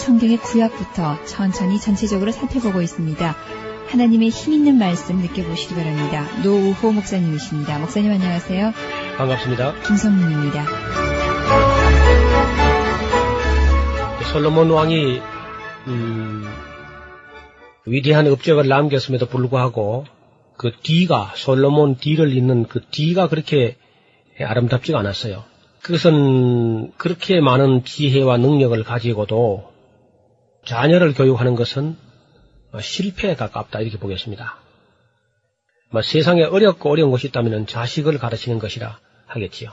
성경의 구약부터 천천히 전체적으로 살펴보고 있습니다. 하나님의 힘 있는 말씀 느껴보시기 바랍니다. 노우호 목사님이십니다. 목사님 안녕하세요. 반갑습니다. 김성민입니다. 솔로몬 왕이 음, 위대한 업적을 남겼음에도 불구하고 그 뒤가 솔로몬 뒤를 잇는 그 뒤가 그렇게 아름답지가 않았어요. 그것은 그렇게 많은 지혜와 능력을 가지고도 자녀를 교육하는 것은 실패에 가깝다 이렇게 보겠습니다. 뭐 세상에 어렵고 어려운 것이 있다면 자식을 가르치는 것이라 하겠지요.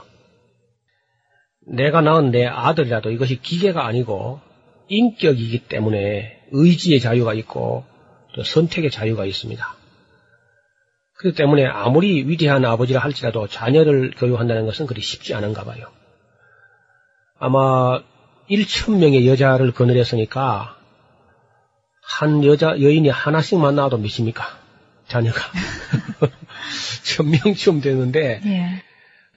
내가 낳은 내 아들이라도 이것이 기계가 아니고 인격이기 때문에 의지의 자유가 있고 또 선택의 자유가 있습니다. 그렇기 때문에 아무리 위대한 아버지라 할지라도 자녀를 교육한다는 것은 그리 쉽지 않은가 봐요. 아마 1천명의 여자를 거느렸으니까 한 여자, 여인이 하나씩만 낳아도 몇입니까? 자녀가. 천명쯤 되는데, 예.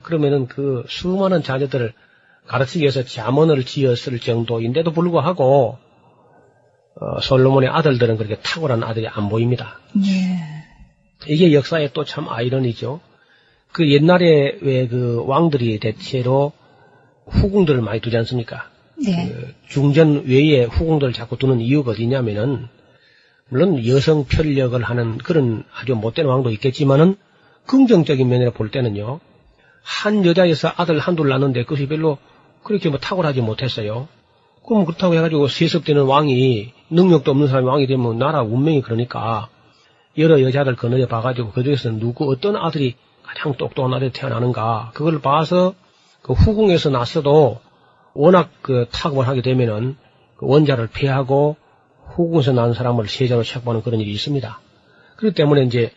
그러면은 그 수많은 자녀들을 가르치기 위해서 자문을 지었을 정도인데도 불구하고, 어, 솔로몬의 아들들은 그렇게 탁월한 아들이 안 보입니다. 예. 이게 역사의 또참 아이러니죠. 그 옛날에 왜 그 왕들이 대체로 후궁들을 많이 두지 않습니까? 네. 그 중전 외에 후궁들을 자꾸 두는 이유가 어디냐면은 물론 여성 편력을 하는 그런 아주 못된 왕도 있겠지만은 긍정적인 면으로 볼 때는요 한 여자에서 아들 한둘 낳는데 그것이 별로 그렇게 뭐 탁월하지 못했어요. 그럼 그렇다고 해가지고 세습되는 왕이 능력도 없는 사람이 왕이 되면 나라 운명이 그러니까 여러 여자들 거느려 봐가지고 그 중에서 누구 어떤 아들이 가장 똑똑한 아들이 태어나는가 그걸 봐서 그 후궁에서 났어도 워낙 그 탁월하게 되면은 그 원자를 폐하고 후궁에서 난 사람을 세자로 책보하는 그런 일이 있습니다. 그렇기 때문에 이제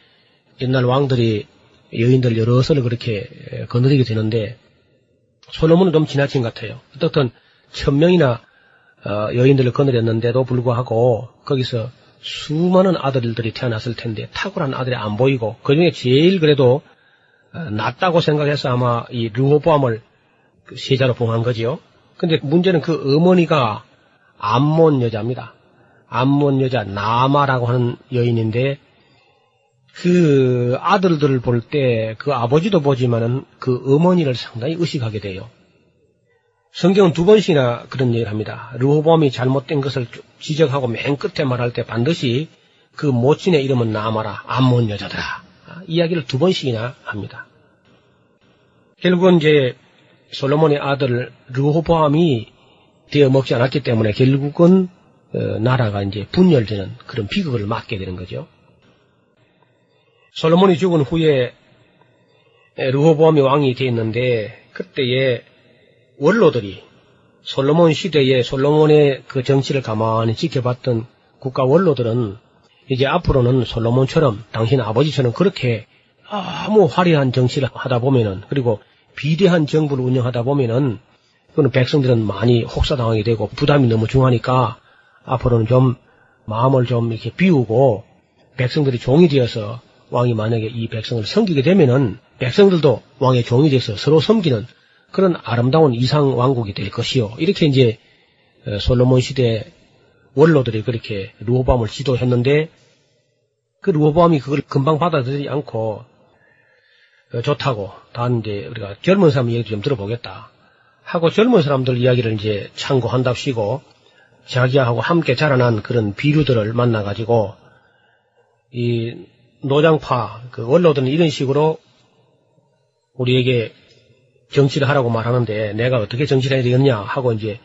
옛날 왕들이 여인들 여럿을 그렇게 거느리게 되는데 솔로몬은 좀 지나친 것 같아요. 어떻든 천 명이나 어, 여인들을 거느렸는데도 불구하고 거기서 수많은 아들들이 태어났을 텐데 탁월한 아들이 안 보이고 그 중에 제일 그래도 어, 낫다고 생각해서 아마 이 르호보암을 그 세자로 봉한 거지요. 근데 문제는 그 어머니가 암몬 여자입니다. 암몬 여자 나마라고 하는 여인인데 그 아들들을 볼 때 그 아버지도 보지만은 그 어머니를 상당히 의식하게 돼요. 성경은 두 번씩이나 그런 얘기를 합니다. 르호보암이 잘못된 것을 지적하고 맨 끝에 말할 때 반드시 그 모친의 이름은 나마라 암몬 여자더라 이야기를 두 번씩이나 합니다. 결국은 이제 솔로몬의 아들 르호보암이 되어 먹지 않았기 때문에 결국은 어, 나라가 이제 분열되는 그런 비극을 맞게 되는 거죠. 솔로몬이 죽은 후에 르호보암이 왕이 되었는데 그때에 원로들이 솔로몬 시대에 솔로몬의 그 정치를 가만히 지켜봤던 국가 원로들은 이제 앞으로는 솔로몬처럼 당신 아버지처럼 그렇게 아무 화려한 정치를 하다 보면은 그리고 비대한 정부를 운영하다 보면은 그는 백성들은 많이 혹사당하게 되고 부담이 너무 중하니까 앞으로는 좀 마음을 좀 이렇게 비우고 백성들이 종이 되어서 왕이 만약에 이 백성을 섬기게 되면은 백성들도 왕의 종이 돼서 서로 섬기는 그런 아름다운 이상 왕국이 될 것이요. 이렇게 이제 어, 솔로몬 시대 원로들이 그렇게 루호밤을 지도했는데 그 루호밤이 그걸 금방 받아들이지 않고 어, 좋다고 다 이제 우리가 젊은 사람 얘기 좀 들어보겠다 하고 젊은 사람들 이야기를 이제 참고한답시고 자기하고 함께 자라난 그런 비류들을 만나가지고 이 노장파 그 원로들은 이런 식으로 우리에게 정치를 하라고 말하는데 내가 어떻게 정치를 해야 되겠냐 하고 이제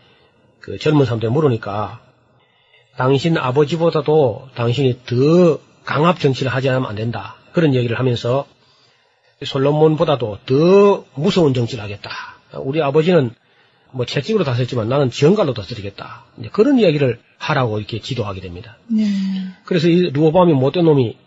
그 젊은 사람들 물으니까 당신 아버지보다도 당신이 더 강압 정치를 하지 않으면 안 된다. 그런 얘기를 하면서 솔로몬보다도 더 무서운 정치를 하겠다. 우리 아버지는 뭐 채찍으로 다스렸지만 나는 지형갈로 다스리겠다. 그런 이야기를 하라고 이렇게 지도하게 됩니다. 네. 그래서 이 루어밤이 못된 놈이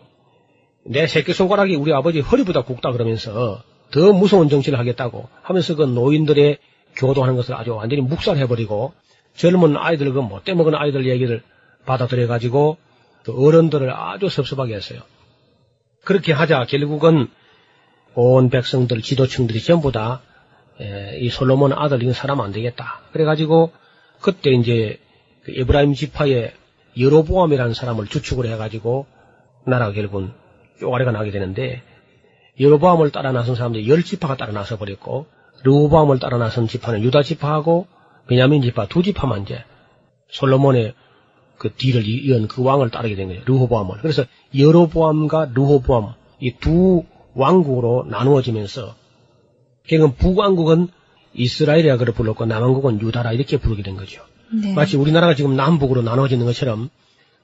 내 새끼 손가락이 우리 아버지 허리보다 굵다 그러면서 더 무서운 정치를 하겠다고 하면서 그 노인들의 교도하는 것을 아주 완전히 묵살해버리고 젊은 아이들 그 못돼 먹은 아이들 얘기를 받아들여 가지고 그 어른들을 아주 섭섭하게 했어요. 그렇게 하자 결국은 온 백성들 지도층들이 전부 다 이 솔로몬 아들 이건 사람 안 되겠다. 그래가지고 그때 이제 그 에브라임 지파의 여로보암이라는 사람을 주축을 해가지고 나라가 결국은 쪼가리가 나게 되는데 여로보암을 따라 나선 사람들이 열 지파가 따라 나서 버렸고 르호보암을 따라 나선 지파는 유다 지파하고 베냐민 지파 두 지파만 이제 솔로몬의 그 뒤를 이은 그 왕을 따르게 된 거예요. 르호보암을. 그래서 여로보암과 르호보암 이 두 왕국으로 나누어지면서 결국은 북왕국은 이스라엘이라 그를 불렀고 남왕국은 유다라 이렇게 부르게 된 거죠. 네. 마치 우리나라가 지금 남북으로 나눠지는 것처럼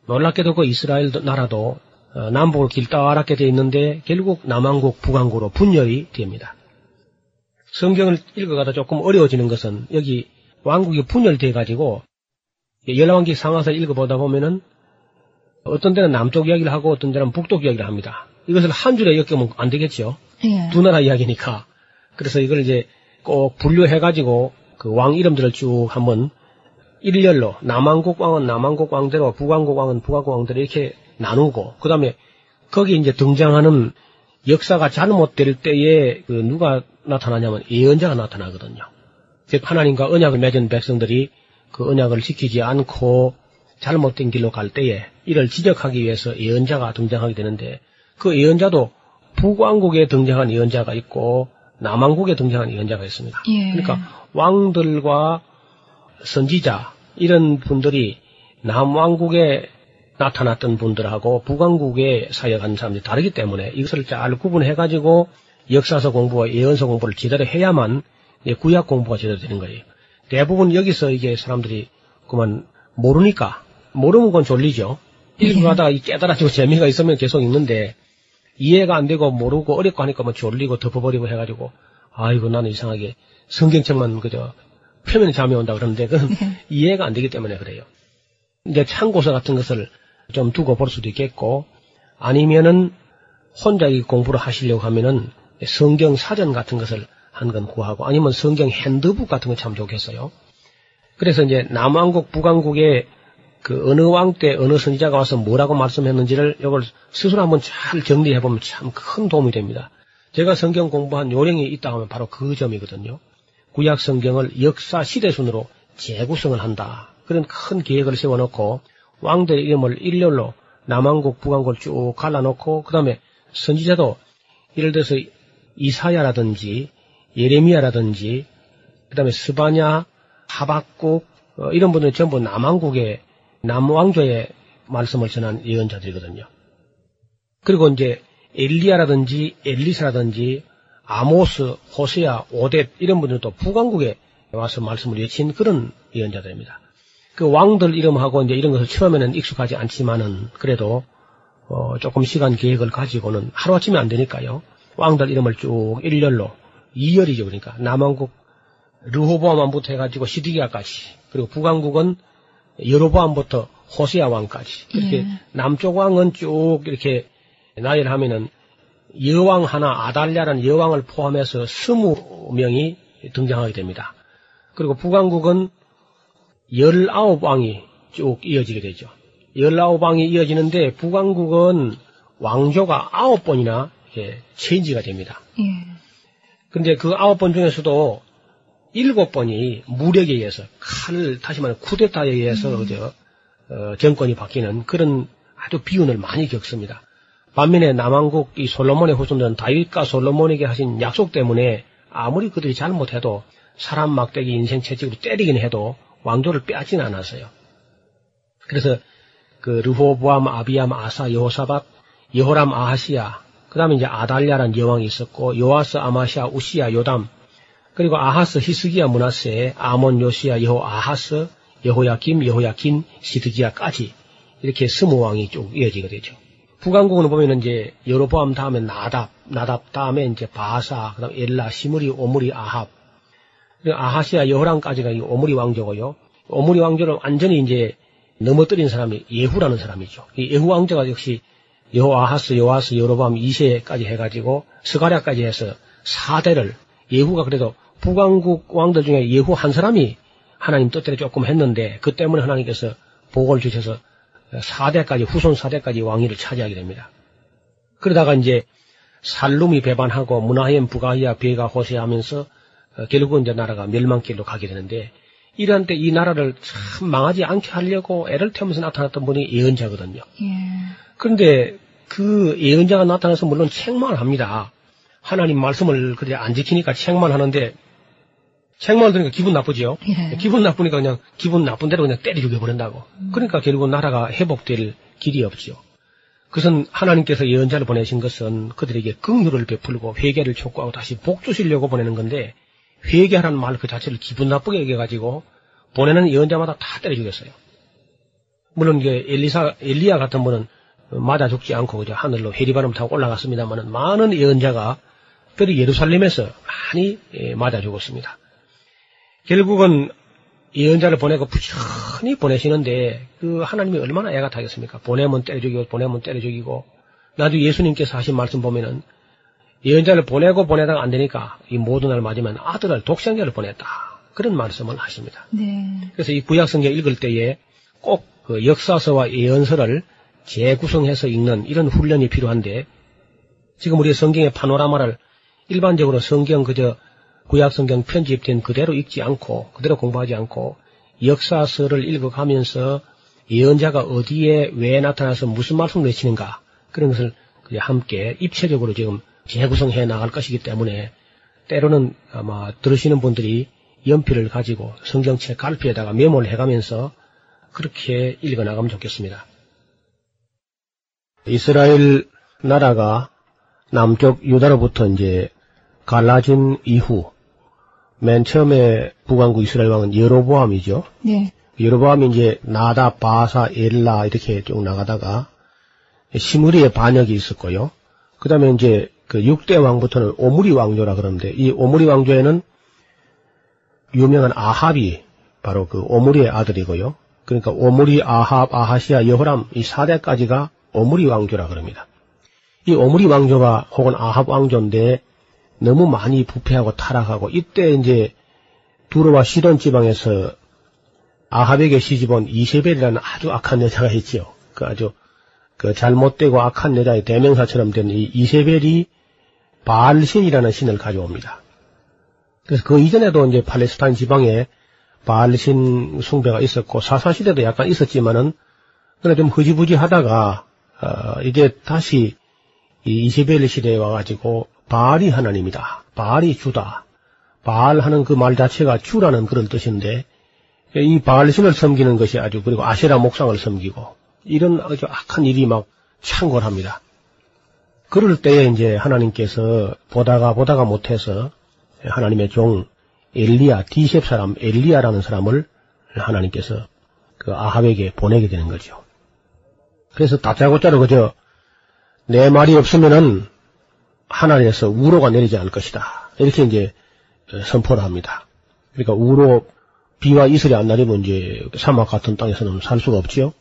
놀랍게도 그 이스라엘 나라도 어, 남북으로 길다랗게 되어 있는데 결국 남왕국 북왕국으로 분열이 됩니다. 성경을 읽어가다 조금 어려워지는 것은 여기 왕국이 분열돼 가지고 열왕기 상하서 읽어보다 보면은 어떤 데는 남쪽 이야기를 하고 어떤 데는 북쪽 이야기를 합니다. 이것을 한 줄에 엮으면 안 되겠죠. 예. 두 나라 이야기니까. 그래서 이걸 이제 꼭 분류해가지고 그 왕 이름들을 쭉 한번 일렬로 남왕국 왕은 남왕국 왕대로 북왕국 왕은 북왕국 왕대로 이렇게 나누고 그 다음에 거기 이제 등장하는 역사가 잘못될 때에 그 누가 나타나냐면 예언자가 나타나거든요. 즉 하나님과 언약을 맺은 백성들이 그 언약을 지키지 않고 잘못된 길로 갈 때에 이를 지적하기 위해서 예언자가 등장하게 되는데 그 예언자도 북왕국에 등장한 예언자가 있고 남왕국에 등장한 예언자가 있습니다. 예. 그러니까 왕들과 선지자 이런 분들이 남왕국에 나타났던 분들하고 북왕국에 사역한 사람들이 다르기 때문에 이것을 잘 구분해가지고 역사서 공부와 예언서 공부를 제대로 해야만 구약 공부가 제대로 되는 거예요. 대부분 여기서 이게 사람들이 그만 모르니까 모르면 그건 졸리죠. 읽어가다가 이 깨달아지고 재미가 있으면 계속 읽는데 이해가 안 되고 모르고 어렵고 하니까 뭐 졸리고 덮어버리고 해가지고 아이고 나는 이상하게 성경책만 그저 표면에 잠이 온다 그러는데 그건 이해가 안 되기 때문에 그래요. 이제 참고서 같은 것을 좀 두고 볼 수도 있겠고 아니면은 혼자 이 공부를 하시려고 하면은 성경 사전 같은 것을 한 건 구하고 아니면 성경 핸드북 같은 거 참 좋겠어요. 그래서 이제 남왕국 북왕국의 그 어느 왕 때 어느 선지자가 와서 뭐라고 말씀했는지를 이걸 스스로 한번 잘 정리해 보면 참 큰 도움이 됩니다. 제가 성경 공부한 요령이 있다 하면 바로 그 점이거든요. 구약 성경을 역사 시대 순으로 재구성을 한다. 그런 큰 계획을 세워놓고 왕들의 이름을 일렬로 남왕국 북왕국을 쭉 갈라놓고 그 다음에 선지자도 예를 들어서 이사야라든지 예레미야라든지 그 다음에 스바냐, 하박국 어, 이런 분들은 전부 남왕국의 남왕조의 말씀을 전한 예언자들이거든요. 그리고 이제 엘리야라든지 엘리사라든지 아모스, 호세야, 오뎁 이런 분들도 북왕국에 와서 말씀을 외친 그런 예언자들입니다. 그 왕들 이름하고 이제 이런 것을 처음에는 익숙하지 않지만은 그래도 어, 조금 시간 계획을 가지고는 하루아침에 안 되니까요. 왕들 이름을 쭉 일렬로 이열이죠 그러니까 남왕국 르호보암부터 해가지고 시디기아까지 그리고 북왕국은 여로보암부터 호세아 왕까지 이렇게 예. 남쪽 왕은 쭉 이렇게 나열을 하면은 여왕 하나 아달랴라는 여왕을 포함해서 스무 명이 등장하게 됩니다. 그리고 북왕국은 열아홉 왕이 쭉 이어지게 되죠. 열아홉 왕이 이어지는데 북왕국은 왕조가 아홉 번이나 체인지가 됩니다. 예. 근데 그 아홉 번 중에서도 일곱 번이 무력에 의해서 칼을 다시 말해 쿠데타에 의해서 저, 어, 정권이 바뀌는 그런 아주 비운을 많이 겪습니다. 반면에 남왕국 이 솔로몬의 후손들은 다윗과 솔로몬에게 하신 약속 때문에 아무리 그들이 잘못해도 사람 막대기 인생 채찍으로 때리긴 해도 왕조를 빼앗지는 않았어요. 그래서 그 르호보암, 아비암, 아사, 여호사밧, 여호람, 아하시야, 그 다음에 이제 아달랴란 여왕이 있었고, 요아스, 아마시아, 우시야, 요담, 그리고 아하스, 히스기야, 므낫세, 아몬, 요시야, 여호 아하스, 여호야김, 여호야긴, 시드기야까지 이렇게 스무 왕이 쭉 이어지게 되죠. 북왕국은 보면은 이제 여로보암 다음에 나답, 나답 다음에 이제 바사, 그다음 엘라, 시므리, 오므리, 아합. 아하시야 여호람까지가 이 오므리 왕조고요. 오므리 왕조를 완전히 이제 넘어뜨린 사람이 예후라는 사람이죠. 이 예후 왕조가 역시 여호아하스, 여호아스, 여로보암 2세까지 해가지고 스가랴까지 해서 4대를 예후가 그래도 북왕국 왕들 중에 예후 한 사람이 하나님 뜻대로 조금 했는데 그 때문에 하나님께서 복을 주셔서 4대까지 후손 4대까지 왕위를 차지하게 됩니다. 그러다가 이제 살룸이 배반하고 문하햄, 부가히아, 베가 호세하면서 어, 결국은 이제 나라가 멸망길로 가게 되는데 이러한 때 이 나라를 참 망하지 않게 하려고 애를 태우면서 나타났던 분이 예언자거든요. 예. 그런데 그 예언자가 나타나서 물론 책망을 합니다. 하나님 말씀을 그래 안 지키니까 책만 하는데 책만 들으니까 기분 나쁘지요. 예. 기분 나쁘니까 그냥 기분 나쁜 대로 그냥 때려 죽여버린다고. 그러니까 결국 나라가 회복될 길이 없지요. 그것은 하나님께서 예언자를 보내신 것은 그들에게 긍휼을 베풀고 회개를 촉구하고 다시 복 주시려고 보내는 건데 회개하라는 말 그 자체를 기분 나쁘게 여겨가지고 보내는 예언자마다 다 때려 죽였어요. 물론 이게 엘리사 엘리야 같은 분은 맞아 죽지 않고 그저 하늘로 해리바람 타고 올라갔습니다만은 많은 예언자가 특별히 예루살렘에서 많이 예, 맞아 죽었습니다. 결국은 예언자를 보내고 부천히 보내시는데 그 하나님이 얼마나 애가 타겠습니까? 보내면 때려 죽이고 보내면 때려 죽이고 나도 예수님께서 하신 말씀 보면은 예언자를 보내고 보내다가 안 되니까 이 모든 날 맞으면 아들을 독생자를 보냈다. 그런 말씀을 하십니다. 네. 그래서 이 구약성경 읽을 때에 꼭 그 역사서와 예언서를 재구성해서 읽는 이런 훈련이 필요한데 지금 우리 성경의 파노라마를 일반적으로 성경 그저 구약 성경 편집된 그대로 읽지 않고 그대로 공부하지 않고 역사서를 읽어가면서 예언자가 어디에 왜 나타나서 무슨 말씀을 외치는가 그런 것을 함께 입체적으로 지금 재구성해 나갈 것이기 때문에 때로는 아마 들으시는 분들이 연필을 가지고 성경책 갈피에다가 메모를 해가면서 그렇게 읽어나가면 좋겠습니다. 이스라엘 나라가 남쪽 유다로부터 이제 갈라진 이후 맨 처음에 북왕국 이스라엘 왕은 여로보암이죠. 네. 여로보암이 이제 나다, 바사, 엘라 이렇게 쭉 나가다가 시므리의 반역이 있었고요. 그 다음에 이제 그 6대 왕부터는 오므리 왕조라 그러는데 이 오므리 왕조에는 유명한 아합이 바로 그 오므리의 아들이고요. 그러니까 오므리, 아합, 아하시아, 여호람 이 4대까지가 오므리 왕조라 그럽니다. 이 오므리 왕조가 혹은 아합 왕조인데 너무 많이 부패하고 타락하고 이때 이제 두로와 시돈 지방에서 아합에게 시집온 이세벨이라는 아주 악한 여자가 있지요. 그 아주 그 잘못되고 악한 여자의 대명사처럼 된 이 이세벨이 바알신이라는 신을 가져옵니다. 그래서 그 이전에도 이제 팔레스타인 지방에 바알신 숭배가 있었고 사사 시대도 약간 있었지만은 그래 좀 흐지부지 하다가 어, 이제 다시 이 이세벨 시대에 와가지고 바알이 하나님이다. 바알이 주다. 바알 하는 그 말 자체가 주라는 그런 뜻인데 이 바알 신을 섬기는 것이 아주 그리고 아세라 목상을 섬기고 이런 아주 악한 일이 막 창궐합니다. 그럴 때에 이제 하나님께서 보다가 보다가 못해서 하나님의 종 엘리야 디셉 사람 엘리야라는 사람을 하나님께서 그 아합에게 보내게 되는 거죠. 그래서 다짜고짜로 그저 내 말이 없으면은 하나님에서 우로가 내리지 않을 것이다. 이렇게 이제 선포를 합니다. 그러니까 우로 비와 이슬이 안 내리면 이제 사막 같은 땅에서는 살 수가 없지요.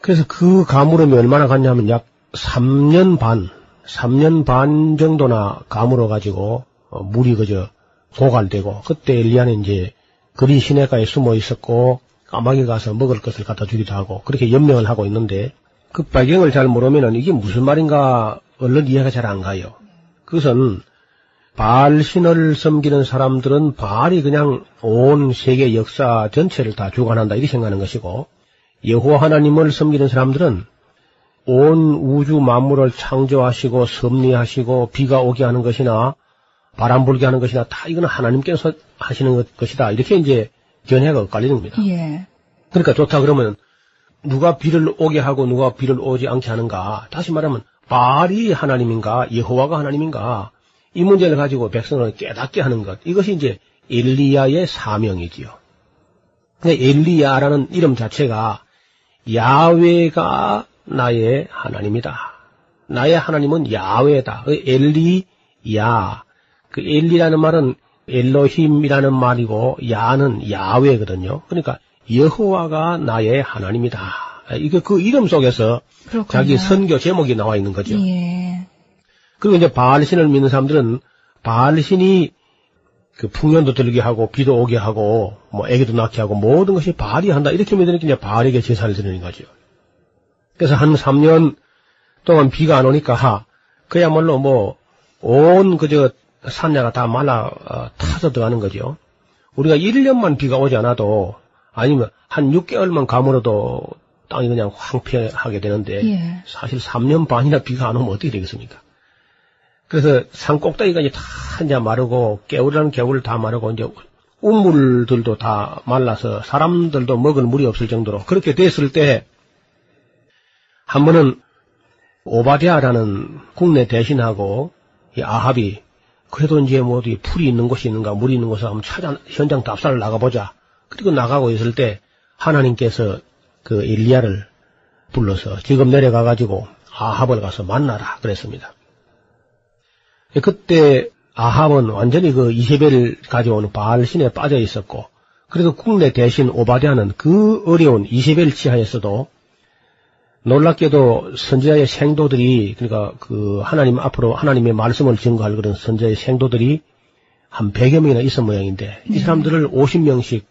그래서 그 가물음이 얼마나 갔냐면 약 3년 반, 3년 반 정도나 가물어 가지고 어, 물이 그저 고갈되고 그때 엘리야는 이제 그리 시내가에 숨어 있었고 까마귀 가서 먹을 것을 갖다 주기도 하고 그렇게 연명을 하고 있는데 그 배경을 잘 모르면은 이게 무슨 말인가 얼른 이해가 잘 안 가요. 그것은 바알 신을 섬기는 사람들은 바알이 그냥 온 세계 역사 전체를 다 주관한다 이렇게 생각하는 것이고 여호와 하나님을 섬기는 사람들은 온 우주 만물을 창조하시고 섭리하시고 비가 오게 하는 것이나 바람 불게 하는 것이나 다 이거는 하나님께서 하시는 것, 것이다 이렇게 이제 견해가 엇갈리는 겁니다. 예. 그러니까 좋다 그러면 누가 비를 오게 하고 누가 비를 오지 않게 하는가 다시 말하면 바알이 하나님인가 여호와가 하나님인가 이 문제를 가지고 백성을 깨닫게 하는 것 이것이 이제 엘리야의 사명이지요. 근데 엘리야라는 이름 자체가 야외가 나의 하나님이다. 나의 하나님은 야외다. 그 엘리 야. 그 엘리라는 말은 엘로힘이라는 말이고 야는 야외거든요. 그러니까 여호와가 나의 하나님이다. 이게 그 이름 속에서 그렇군요. 자기 선교 제목이 나와 있는 거죠. 예. 그리고 이제 바알 신을 믿는 사람들은 바알 신이 그 풍년도 들게 하고 비도 오게 하고 뭐 애기도 낳게 하고 모든 것이 바알이 한다 이렇게 믿으니까 이제 바알에게 제사를 드리는 거죠. 그래서 한 3년 동안 비가 안 오니까 그야말로 뭐 온 그저 산야가 다 말라 어, 타서 들어가는 거죠. 우리가 1년만 비가 오지 않아도 아니면 한 6개월만 가물어도 땅이 그냥 황폐하게 되는데 예. 사실 3년 반이나 비가 안 오면 어떻게 되겠습니까? 그래서 산 꼭대기가 이제 다 이제 마르고 개울이라는 개울 다 마르고 이제 우물들도 다 말라서 사람들도 먹을 물이 없을 정도로 그렇게 됐을 때 한 번은 오바디아라는 궁내 대신하고 이 아합이 그래도 이제 뭐 어디 풀이 있는 곳이 있는가 물이 있는 곳을 한번 찾아 현장 답사를 나가보자. 그리고 나가고 있을 때 하나님께서 그 엘리야를 불러서 지금 내려가 가지고 아합을 가서 만나라 그랬습니다. 그때 아합은 완전히 그 이세벨 가져오는 바알 신에 빠져 있었고 그래도 궁내 대신 오바디아는 그 어려운 이세벨 치하에서도 놀랍게도 선지자의 생도들이 그러니까 그 하나님 앞으로 하나님의 말씀을 증거할 그런 선지자의 생도들이 한 100여 명이나 있은 모양인데 이 사람들을 50명씩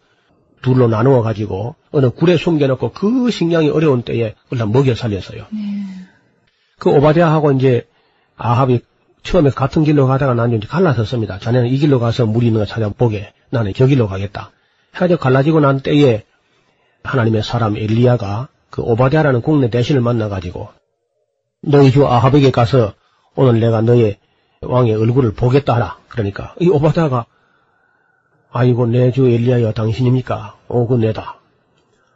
둘로 나누어 가지고 어느 굴에 숨겨놓고 그 식량이 어려운 때에 그걸 먹여 살렸어요. 네. 그 오바댜하고 이제 아합이 처음에 같은 길로 가다가 나는 이제 갈라섰습니다. 자네는 이 길로 가서 물이 있는 거 찾아보게. 나는 저 길로 가겠다. 해가지고 갈라지고 난 때에 하나님의 사람 엘리야가 그 오바댜라는 국내 대신을 만나가지고 너희 주 아합에게 가서 오늘 내가 너의 왕의 얼굴을 보겠다 하라. 그러니까 이 오바댜가 아이고 내 주 엘리야여 당신입니까? 오, 그 내다.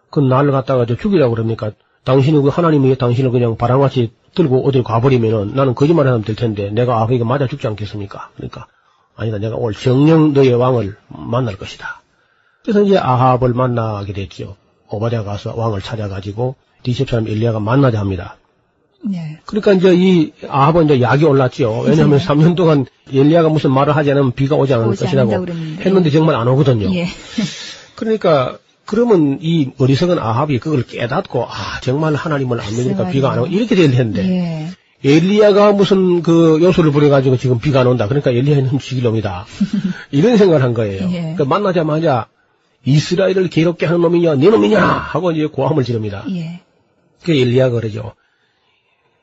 그 나를 갖다가 저 죽이라고 그럽니까? 당신이 그 하나님이 당신을 그냥 바람같이 들고 어딜 가버리면은 나는 거짓말 하면 될 텐데 내가 아버지가 맞아 죽지 않겠습니까? 그러니까 아니다 내가 오늘 정령 너의 왕을 만날 것이다. 그래서 이제 아합을 만나게 됐죠. 오바댜 가서 왕을 찾아가지고 디셉 사람 엘리야가 만나자 합니다. 네. 그러니까 이제 이 아합은 이제 약이 올랐죠. 왜냐하면 3년 동안 엘리야가 무슨 말을 하지 않으면 비가 오지 않을 오지 것이라고. 했는데 정말 안 오거든요. 예. 그러니까 그러면 이 어리석은 아합이 그걸 깨닫고 아 정말 하나님을 안 믿으니까 비가 안 오고. 이렇게 될 텐데 예. 엘리야가 무슨 그 요소를 부려가지고 지금 비가 안 온다. 그러니까 엘리야는 죽일 놈이다. 이런 생각을 한 거예요. 예. 그러니까 만나자마자 이스라엘을 괴롭게 하는 놈이냐, 네 놈이냐 하고 이제 고함을 지릅니다. 예. 그 엘리야가 그러죠.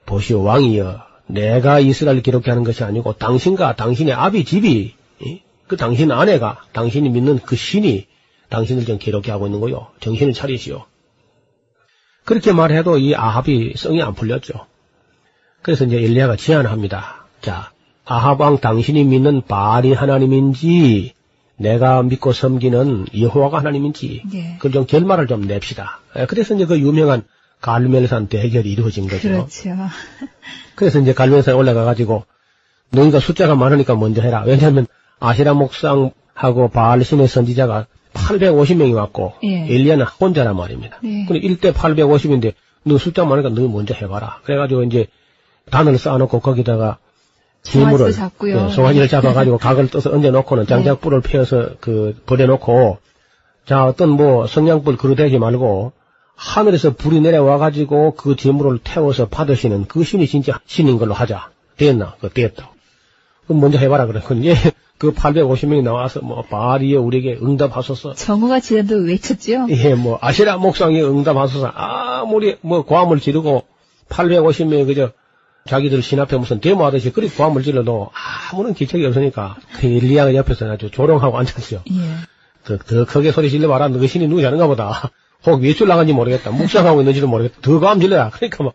보시오 왕이여, 내가 이스라엘 을 괴롭게 하는 것이 아니고 당신과 당신의 아비 집이 이? 그 당신 아내가 당신이 믿는 그 신이 당신을 좀 괴롭게 하고 있는 거요. 정신을 차리시오. 그렇게 말해도 이 아합이 성이 안 풀렸죠. 그래서 이제 엘리야가 제안합니다. 자, 아합 왕 당신이 믿는 바알이 하나님인지 내가 믿고 섬기는 여호와가 하나님인지 네. 그걸 좀 결말을 좀 냅시다. 에, 그래서 이제 그 유명한 갈멜산 대결이 이루어진 거죠. 그렇죠. 그래서 이제 갈멜산에 올라가 가지고 너희가 숫자가 많으니까 먼저 해라. 왜냐하면 아시라 목상하고 바알 신의 선지자가 850명이 왔고 예. 엘리야는 혼자란 말입니다. 네. 근데 1대 850인데 너 숫자 많으니까 너 먼저 해봐라. 그래가지고 이제 단을 쌓아놓고 거기다가 송아지도 잡고요. 예, 송아지를 잡아가지고 각을 떠서 얹어놓고는 장작불을 피워서 그 버려놓고 자 어떤 뭐 성냥불 그릇대지 말고 하늘에서 불이 내려와 가지고 그 재물을 태워서 받으시는 그 신이 진짜 신인 걸로 하자. 됐나? 그 됐다. 그럼 먼저 해봐라 그래. 근데 그 850명이 나와서 뭐 바리에 우리에게 응답하소서. 정우가 지난도 외쳤죠? 예, 뭐 아시라 목상에 응답하소서. 아무리 뭐 고함을 지르고 850명이 그저 자기들 신 앞에 무슨 데모하듯이 그리 고함을 질러도 아무런 기척이 없으니까 그 엘리야가 옆에서 아주 조롱하고 앉았어요. 예. 더, 더 크게 소리 질러봐라. 너그 신이 누구 자는가 보다. 혹 외출 나간지 모르겠다. 묵상하고 있는지도 모르겠다. 더 질러라. 그러니까 뭐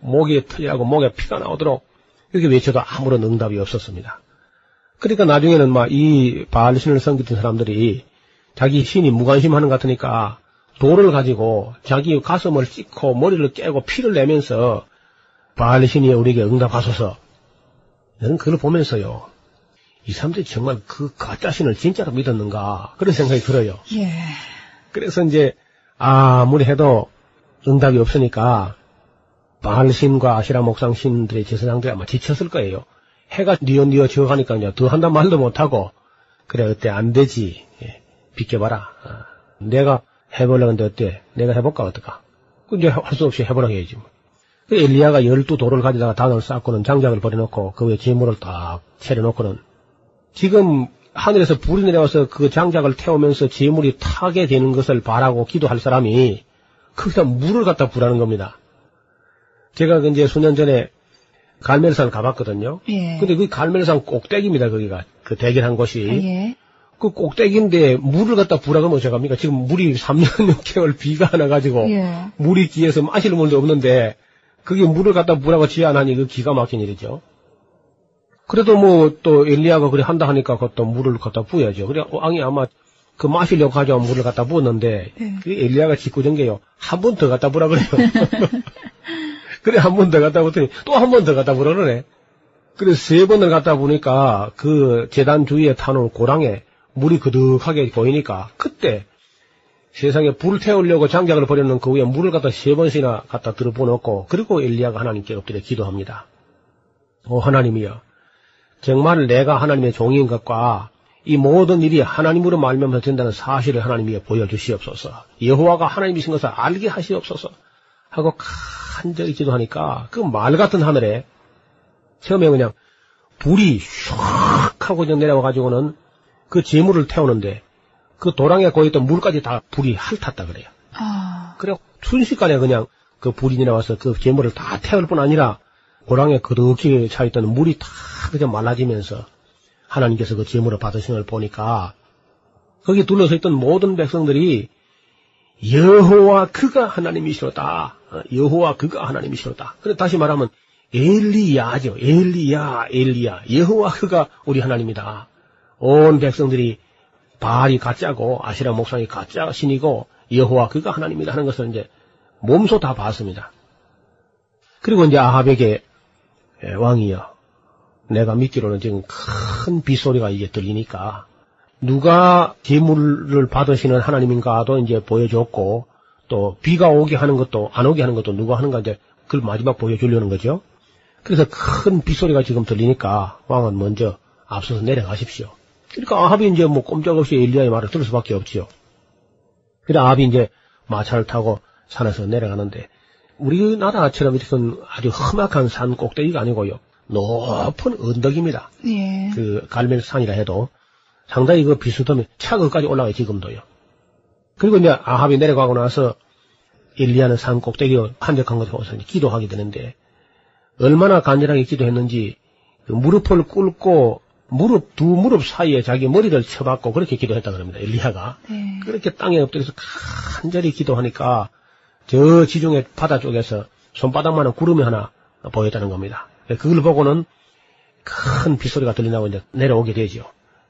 목이 터지라고 목에 피가 나오도록 이렇게 외쳐도 아무런 응답이 없었습니다. 그러니까 나중에는 막 이 바알 신을 섬기던 사람들이 자기 신이 무관심하는 것 같으니까 돌을 가지고 자기 가슴을 찢고 머리를 깨고 피를 내면서 바알 신이 우리에게 응답하소서. 저는 그걸 보면서요. 이 사람들이 정말 그 가짜 신을 진짜로 믿었는가 그런 생각이 들어요. 예. 그래서 이제 아무리 해도 응답이 없으니까 바알신과 아시라 목상 신들의 제사장들이 아마 지쳤을 거예요. 해가 뉘어뉘어 지어가니까 이제 더 한단 말도 못하고 그래 어때? 안 되지. 예, 비켜봐라. 아, 내가 해보려고 하는데 어때? 내가 해볼까? 어떨까 그 이제 할 수 없이 해보라 해야지 뭐. 그 엘리야가 열두 돌을 가지다가 단을 쌓고는 장작을 버려놓고 그 위에 재물을 딱 차려놓고는 지금 하늘에서 불이 내려와서 그 장작을 태우면서 재물이 타게 되는 것을 바라고 기도할 사람이 거기다 물을 갖다 부라는 겁니다. 제가 그 이제 수년 전에 갈멜산 가봤거든요. 예. 근데 그 갈멜산 꼭대기입니다, 거기가. 그 대결한 곳이. 아, 예. 그 꼭대기인데 물을 갖다 부라 그러면 어떡합니까? 지금 물이 3년 6개월 비가 안 와가지고 예. 물이 기에서 마실 물도 없는데 그게 물을 갖다 부라고 지어하니 그 기가 막힌 일이죠. 그래도 뭐 또 엘리야가 그래 한다 하니까 그것도 물을 갖다 부어야죠. 그래 왕이 아마 그 마시려고 가져온 물을 갖다 부었는데 예. 그 엘리야가 짓궂은 게요. 한 번 더 갖다 부라 그래요. 그래 한 번 더 갖다 부더니 또 한 번 더 갖다 부라 그러네. 그래 세 번을 갖다 보니까 그 재단 주위에 타놓은 고랑에 물이 그득하게 보이니까 그때 세상에 불 태우려고 장작을 버려놓은 그 위에 물을 갖다 세 번씩이나 갖다 들어보놓고 그리고 엘리야가 하나님께 엎드려 기도합니다. 오 하나님이여 정말 내가 하나님의 종인 것과 이 모든 일이 하나님으로 말미암아서 된다는 사실을 하나님이 보여주시옵소서. 여호와가 하나님이신 것을 알게 하시옵소서. 하고 간절히 기도하니까 그 말 같은 하늘에 처음에 그냥 불이 슉 하고 그냥 내려와 가지고는 그 재물을 태우는데 그 도랑에 고였던 물까지 다 불이 핥았다 그래요. 아, 그래 순식간에 그냥 그 불이 내려와서 그 재물을 다 태울 뿐 아니라 고랑에 그득히 차 있던 물이 다 그냥 말라지면서 하나님께서 그 재물을 받으신 걸 보니까 거기 둘러서 있던 모든 백성들이 여호와 그가 하나님이시로다. 어, 여호와 그가 하나님이시로다. 그래 다시 말하면 엘리야죠. 엘리야, 엘리야. 여호와 그가 우리 하나님이다. 온 백성들이 바알이 가짜고 아시라 목상이 가짜 신이고 여호와 그가 하나님이다 하는 것을 이제 몸소 다 봤습니다. 그리고 이제 아합에게 예, 왕이여 내가 믿기로는 지금 큰 빗소리가 이제 들리니까 누가 재물을 받으시는 하나님인가도 이제 보여줬고 또 비가 오게 하는 것도 안 오게 하는 것도 누가 하는가 이제 그걸 마지막 보여주려는 거죠. 그래서 큰 빗소리가 지금 들리니까 왕은 먼저 앞서서 내려가십시오. 그러니까 아합이 이제 뭐 꼼짝없이 엘리야의 말을 들을 수밖에 없지요. 그래 아합이 이제 마차를 타고 산에서 내려가는데 우리나라처럼 이렇게 아주 험악한 산 꼭대기가 아니고요. 높은 언덕입니다. 예. 그 갈멜산이라 해도 상당히 그 비스듬히 차거까지 올라가요 지금도요. 그리고 이제 아합이 내려가고 나서 엘리야는 산 꼭대기 한적한 곳에 와서 기도하게 되는데 얼마나 간절하게 기도했는지 그 무릎을 꿇고 무릎 두 무릎 사이에 자기 머리를 쳐박고 그렇게 기도했다 그럽니다 엘리야가 네. 그렇게 땅에 엎드려서 간절히 기도하니까 저 지중해 바다 쪽에서 손바닥만한 구름이 하나 보였다는 겁니다. 그걸 보고는 큰 빗소리가 들리나고 이제 내려오게 되죠.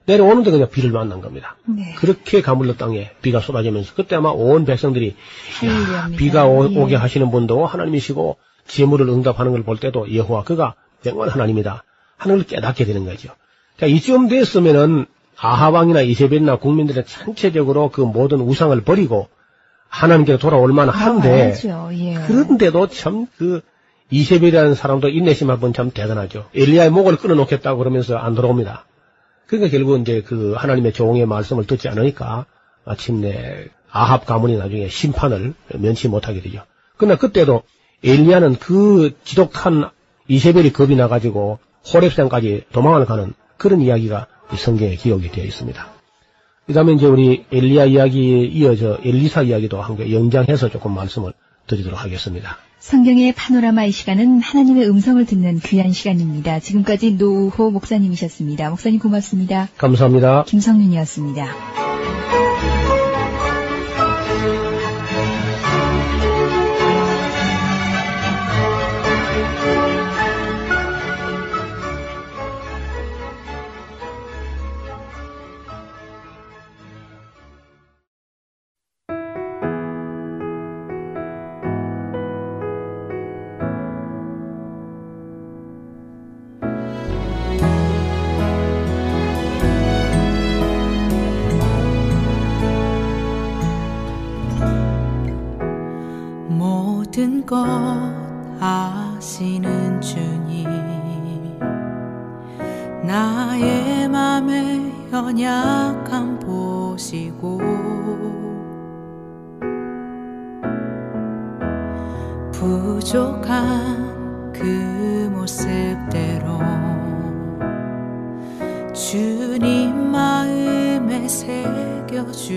내려오는데 그냥 비를 만난 겁니다. 네. 그렇게 가물러 땅에 비가 쏟아지면서 그때 아마 온 백성들이 할렐루야입니다. 비가 오, 예. 오게 하시는 분도 하나님이시고 재물을 응답하는 걸 볼 때도 여호와 그가 정말 하나님이다 하는 걸 깨닫게 되는 거죠. 자 이쯤 됐으면은 아하방이나 이세벨이나 국민들은 전체적으로 그 모든 우상을 버리고 하나님께로 돌아올 만한데 알아야죠. 예. 그런데도 참 그 이세벨이라는 사람도 인내심 한번 참 대단하죠. 엘리야의 목을 끊어놓겠다고 그러면서 안 돌아옵니다. 그러니까 결국 이제 그 하나님의 종의 말씀을 듣지 않으니까 마침내 아합 가문이 나중에 심판을 면치 못하게 되죠. 그러나 그때도 엘리야는 그 지독한 이세벨이 겁이 나가지고 호렙산까지 도망을 가는 그런 이야기가 이 성경에 기록이 되어 있습니다. 그 다음에 이제 우리 엘리야 이야기에 이어져 엘리사 이야기도 한개 연장해서 조금 말씀을 드리도록 하겠습니다. 성경의 파노라마 이 시간은 하나님의 음성을 듣는 귀한 시간입니다. 지금까지 노우호 목사님이셨습니다. 목사님 고맙습니다. 감사합니다. 김성윤이었습니다. 부족한 그 모습대로 주님 마음에 새겨주시네.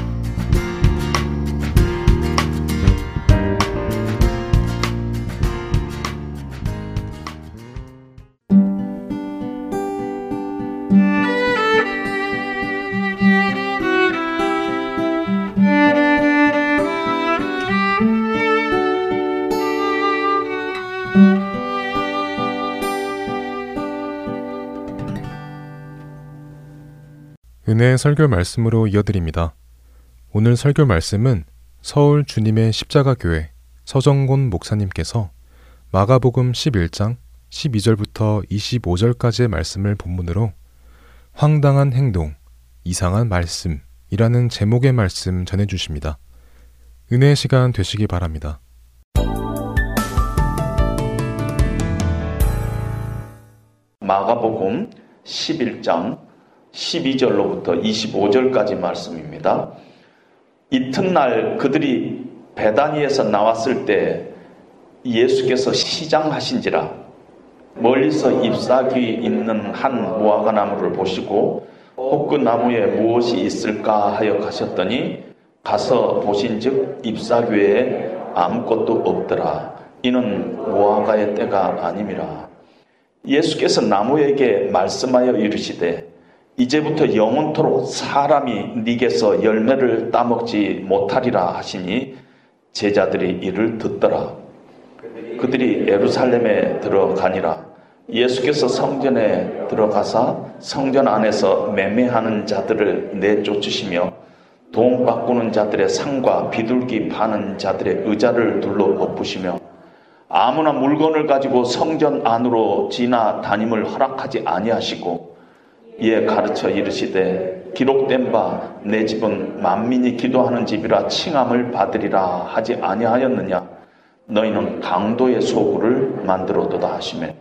설교 말씀으로 이어드립니다. 오늘 설교 말씀은 서울 주님의 십자가 교회 서정곤 목사님께서 마가복음 11장 12절부터 25절까지의 말씀을 본문으로 황당한 행동, 이상한 말씀이라는 제목의 말씀 전해 주십니다. 은혜의 시간 되시기 바랍니다. 마가복음 11장 12절로부터 25절까지 말씀입니다. 이튿날 그들이 베다니에서 나왔을 때 예수께서 시장하신지라 멀리서 잎사귀 있는 한 무화과 나무를 보시고 혹그 나무에 무엇이 있을까 하여 가셨더니 가서 보신즉 잎사귀에 아무것도 없더라. 이는 무화과의 때가 아님이라. 예수께서 나무에게 말씀하여 이르시되 이제부터 영원토록 사람이 네게서 열매를 따먹지 못하리라 하시니 제자들이 이를 듣더라. 그들이 예루살렘에 들어가니라. 예수께서 성전에 들어가사 성전 안에서 매매하는 자들을 내쫓으시며 돈 바꾸는 자들의 상과 비둘기 파는 자들의 의자를 둘러 엎으시며 아무나 물건을 가지고 성전 안으로 지나 다님을 허락하지 아니하시고 이에 가르쳐 이르시되 기록된 바 내 집은 만민이 기도하는 집이라 칭함을 받으리라 하지 아니하였느냐? 너희는 강도의 소굴을 만들어도다 하시매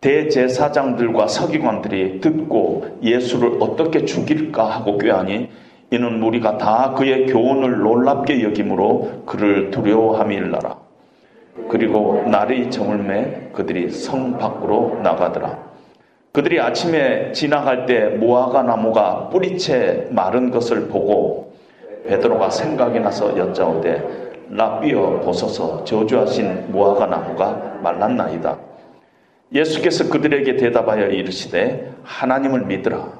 대제사장들과 서기관들이 듣고 예수를 어떻게 죽일까 하고 꾀하니 이는 우리가 다 그의 교훈을 놀랍게 여김으로 그를 두려워함일나라. 그리고 날이 저물매 그들이 성 밖으로 나가더라 그들이 아침에 지나갈 때 무화과 나무가 뿌리채 마른 것을 보고 베드로가 생각이 나서 여짜오되 라비어 보소서 저주하신 무화과 나무가 말랐나이다. 예수께서 그들에게 대답하여 이르시되 하나님을 믿으라.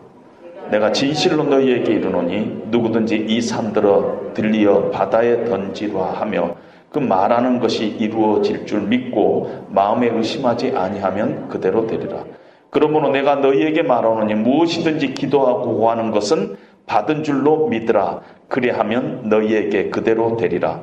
내가 진실로 너희에게 이르노니 누구든지 이 산들어 들리어 바다에 던지라 하며 그 말하는 것이 이루어질 줄 믿고 마음에 의심하지 아니하면 그대로 되리라. 그러므로 내가 너희에게 말하노니 무엇이든지 기도하고 구하는 것은 받은 줄로 믿으라. 그리하면 너희에게 그대로 되리라.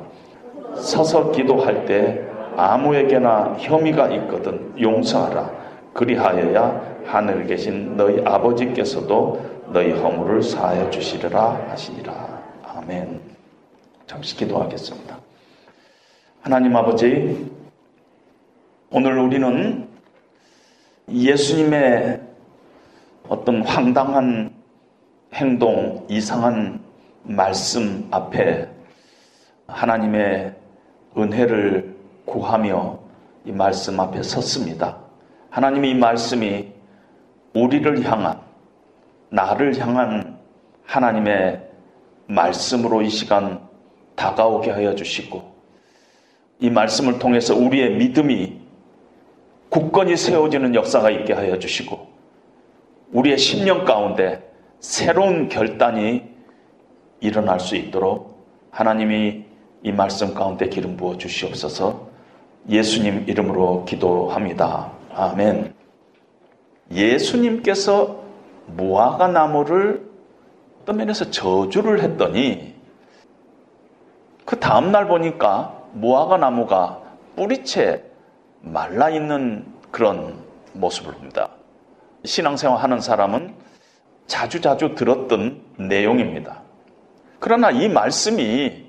서서 기도할 때 아무에게나 혐의가 있거든 용서하라. 그리하여야 하늘에 계신 너희 아버지께서도 너희 허물을 사하여 주시리라 하시니라. 아멘. 잠시 기도하겠습니다. 하나님 아버지, 오늘 우리는 예수님의 어떤 황당한 행동, 이상한 말씀 앞에 하나님의 은혜를 구하며 이 말씀 앞에 섰습니다. 하나님이 이 말씀이 우리를 향한, 나를 향한 하나님의 말씀으로 이 시간 다가오게 하여 주시고, 이 말씀을 통해서 우리의 믿음이 굳건히 세워지는 역사가 있게 하여 주시고, 우리의 심령 가운데 새로운 결단이 일어날 수 있도록 하나님이 이 말씀 가운데 기름 부어 주시옵소서 예수님 이름으로 기도합니다. 아멘. 예수님께서 무화과 나무를 어떤 면에서 저주를 했더니 그 다음날 보니까 무화과 나무가 뿌리채 말라 있는 그런 모습을 봅니다. 신앙생활 하는 사람은 자주 자주 들었던 내용입니다. 그러나 이 말씀이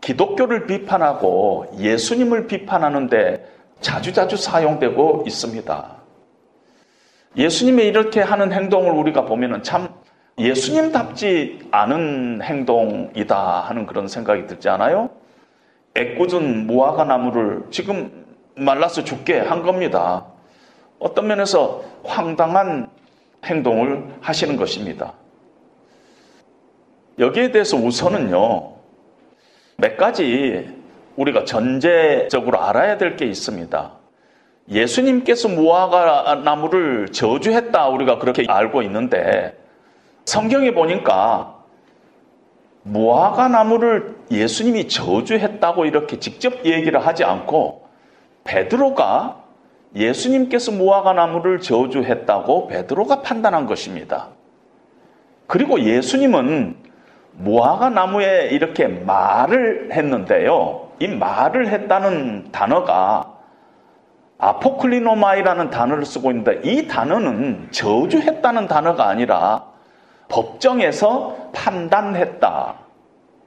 기독교를 비판하고 예수님을 비판하는데 자주자주 사용되고 있습니다. 예수님이 이렇게 하는 행동을 우리가 보면은 참 예수님답지 않은 행동이다 하는 그런 생각이 들지 않아요? 애꿎은 무화과 나무를 지금 말라서 죽게 한 겁니다. 어떤 면에서 황당한 행동을 하시는 것입니다. 여기에 대해서 우선은요, 몇 가지 우리가 전제적으로 알아야 될 게 있습니다. 예수님께서 무화과 나무를 저주했다 우리가 그렇게 알고 있는데 성경에 보니까 무화과 나무를 예수님이 저주했다고 이렇게 직접 얘기를 하지 않고 베드로가 예수님께서 무화과 나무를 저주했다고 베드로가 판단한 것입니다. 그리고 예수님은 무화과 나무에 이렇게 말을 했는데요. 이 말을 했다는 단어가 아포클리노마이라는 단어를 쓰고 있는데 이 단어는 저주했다는 단어가 아니라 법정에서 판단했다.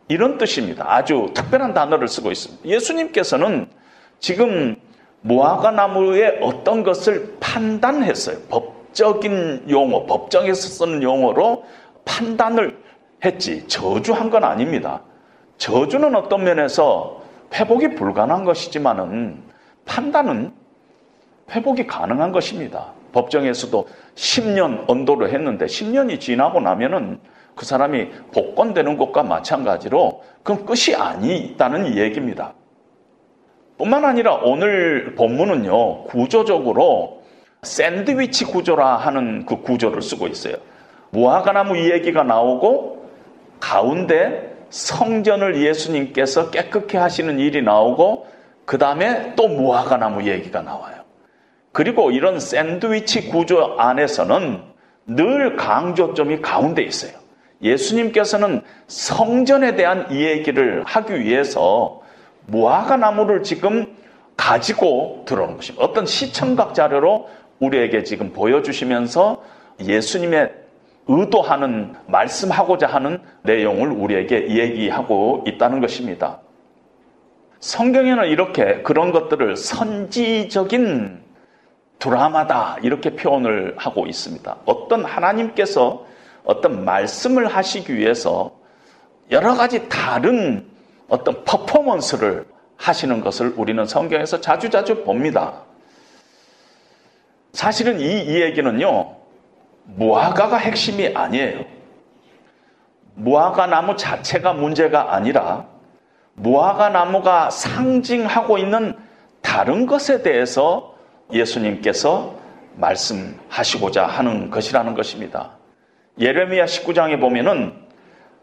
이런 뜻입니다. 아주 특별한 단어를 쓰고 있습니다. 예수님께서는 지금 무화과 나무의 어떤 것을 판단했어요. 법적인 용어, 법정에서 쓰는 용어로 판단을 했지 저주한 건 아닙니다. 저주는 어떤 면에서 회복이 불가능한 것이지만은 판단은 회복이 가능한 것입니다. 법정에서도 10년 언도를 했는데 10년이 지나고 나면은 그 사람이 복권되는 것과 마찬가지로 그럼 끝이 아니다는 얘기입니다. 뿐만 아니라 오늘 본문은요, 구조적으로 샌드위치 구조라 하는 그 구조를 쓰고 있어요. 무화과나무 이야기가 나오고 가운데 성전을 예수님께서 깨끗게 하시는 일이 나오고 그 다음에 또 무화과나무 얘기가 나와요. 그리고 이런 샌드위치 구조 안에서는 늘 강조점이 가운데 있어요. 예수님께서는 성전에 대한 이야기를 하기 위해서 무화과 나무를 지금 가지고 들어오는 것입니다. 어떤 시청각 자료로 우리에게 지금 보여주시면서 예수님의 의도하는 말씀하고자 하는 내용을 우리에게 얘기하고 있다는 것입니다. 성경에는 이렇게 그런 것들을 선지적인 드라마다 이렇게 표현을 하고 있습니다. 어떤 하나님께서 어떤 말씀을 하시기 위해서 여러 가지 다른 어떤 퍼포먼스를 하시는 것을 우리는 성경에서 자주자주 봅니다. 사실은 이, 이 얘기는요, 무화과가 핵심이 아니에요. 무화과 나무 자체가 문제가 아니라 무화과 나무가 상징하고 있는 다른 것에 대해서 예수님께서 말씀하시고자 하는 것이라는 것입니다. 예레미야 19장에 보면은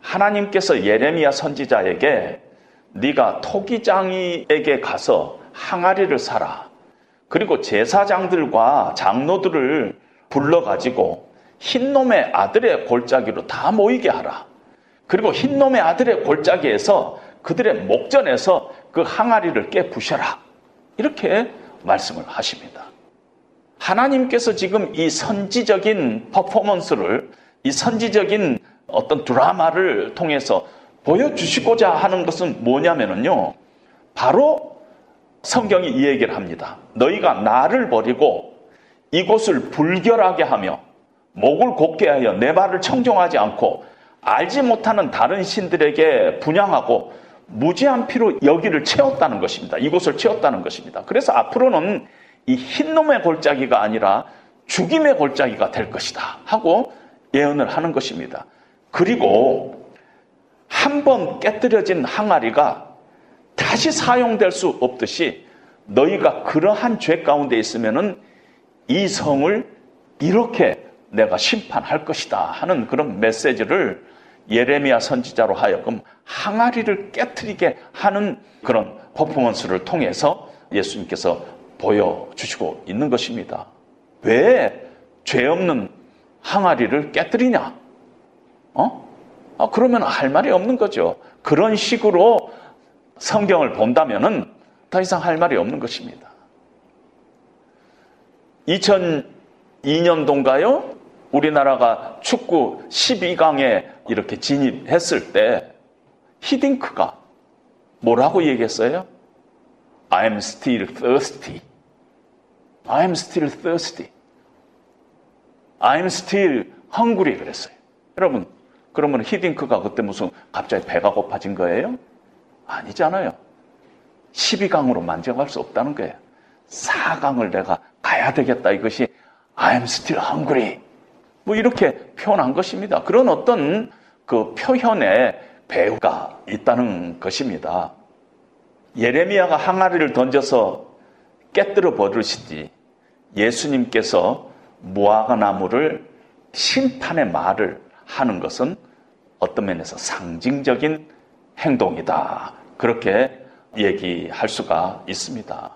하나님께서 예레미야 선지자에게 네가 토기장이에게 가서 항아리를 사라. 그리고 제사장들과 장로들을 불러가지고 흰놈의 아들의 골짜기로 다 모이게 하라. 그리고 흰놈의 아들의 골짜기에서 그들의 목전에서 그 항아리를 깨부셔라. 이렇게 말씀을 하십니다. 하나님께서 지금 이 선지적인 퍼포먼스를 이 선지적인 어떤 드라마를 통해서 보여주시고자 하는 것은 뭐냐면요. 바로 성경이 이 얘기를 합니다. 너희가 나를 버리고 이곳을 불결하게 하며 목을 곱게 하여 내 말을 청종하지 않고 알지 못하는 다른 신들에게 분양하고 무지한 피로 여기를 채웠다는 것입니다. 이곳을 채웠다는 것입니다. 그래서 앞으로는 이 흰놈의 골짜기가 아니라 죽임의 골짜기가 될 것이다 하고 예언을 하는 것입니다. 그리고 한 번 깨뜨려진 항아리가 다시 사용될 수 없듯이 너희가 그러한 죄 가운데 있으면은 이 성을 이렇게 내가 심판할 것이다 하는 그런 메시지를 예레미야 선지자로 하여금 항아리를 깨뜨리게 하는 그런 퍼포먼스를 통해서 예수님께서 보여주시고 있는 것입니다. 왜 죄 없는 항아리를 깨뜨리냐? 어? 아, 그러면 할 말이 없는 거죠. 그런 식으로 성경을 본다면은 더 이상 할 말이 없는 것입니다. 2002년도인가요? 우리나라가 축구 12강에 이렇게 진입했을 때 히딩크가 뭐라고 얘기했어요? I'm still thirsty. I'm still thirsty. I'm still hungry 그랬어요. 여러분, 그러면 히딩크가 그때 무슨 갑자기 배가 고파진 거예요? 아니잖아요. 12강으로 만족할 수 없다는 거예요. 4강을 내가 가야 되겠다. 이것이 I'm still hungry. 뭐 이렇게 표현한 것입니다. 그런 어떤 그 표현에 배우가 있다는 것입니다. 예레미야가 항아리를 던져서 깨뜨려 버리시지 예수님께서 무화과 나무를 심판의 말을 하는 것은 어떤 면에서 상징적인 행동이다. 그렇게 얘기할 수가 있습니다.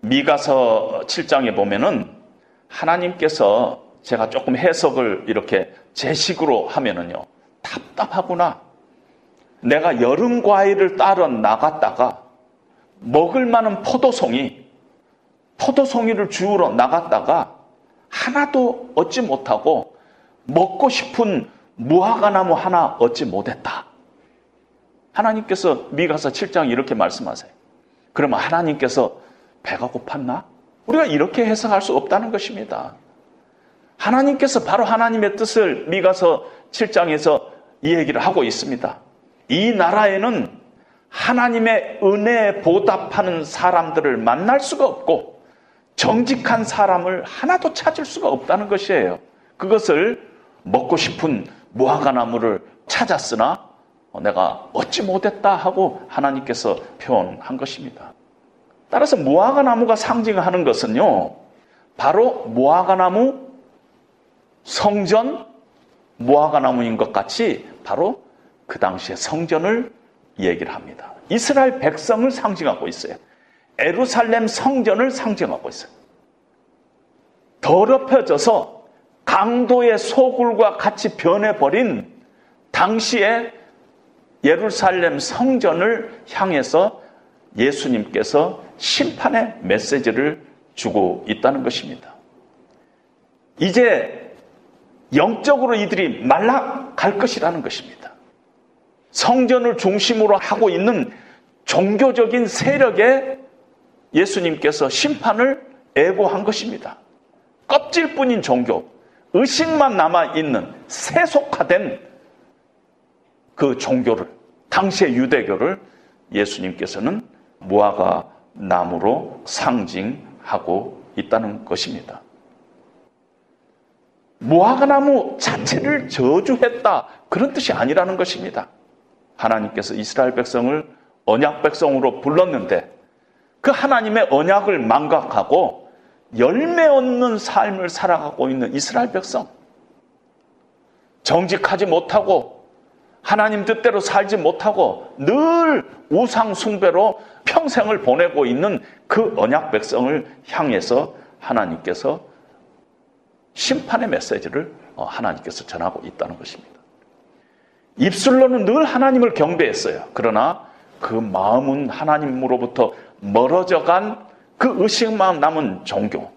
미가서 7장에 보면은 하나님께서 제가 조금 해석을 이렇게 제 식으로 하면은요. 답답하구나. 내가 여름 과일을 따러 나갔다가 먹을 만한 포도송이 포도송이를 주우러 나갔다가 하나도 얻지 못하고 먹고 싶은 무화과 나무 하나 얻지 못했다. 하나님께서 미가서 7장 이렇게 말씀하세요. 그러면 하나님께서 배가 고팠나? 우리가 이렇게 해석할 수 없다는 것입니다. 하나님께서 바로 하나님의 뜻을 미가서 7장에서 이 얘기를 하고 있습니다. 이 나라에는 하나님의 은혜에 보답하는 사람들을 만날 수가 없고 정직한 사람을 하나도 찾을 수가 없다는 것이에요. 그것을 먹고 싶은 무화과 나무를 찾았으나 내가 얻지 못했다 하고 하나님께서 표현한 것입니다. 따라서 무화과 나무가 상징하는 것은요, 바로 무화과 나무, 성전, 무화과 나무인 것 같이 바로 그 당시의 성전을 얘기를 합니다. 이스라엘 백성을 상징하고 있어요. 에루살렘 성전을 상징하고 있어요. 더럽혀져서 강도의 소굴과 같이 변해버린 당시의 예루살렘 성전을 향해서 예수님께서 심판의 메시지를 주고 있다는 것입니다. 이제 영적으로 이들이 말라갈 것이라는 것입니다. 성전을 중심으로 하고 있는 종교적인 세력에 예수님께서 심판을 애고한 것입니다. 껍질뿐인 종교, 의식만 남아있는 세속화된 그 종교를, 당시의 유대교를 예수님께서는 무화과 나무로 상징하고 있다는 것입니다. 무화과 나무 자체를 저주했다. 그런 뜻이 아니라는 것입니다. 하나님께서 이스라엘 백성을 언약 백성으로 불렀는데 그 하나님의 언약을 망각하고 열매 없는 삶을 살아가고 있는 이스라엘 백성. 정직하지 못하고 하나님 뜻대로 살지 못하고 늘 우상 숭배로 평생을 보내고 있는 그 언약 백성을 향해서 하나님께서 심판의 메시지를 어, 하나님께서 전하고 있다는 것입니다. 입술로는 늘 하나님을 경배했어요. 그러나 그 마음은 하나님으로부터 멀어져 간 그 의식만 남은 종교.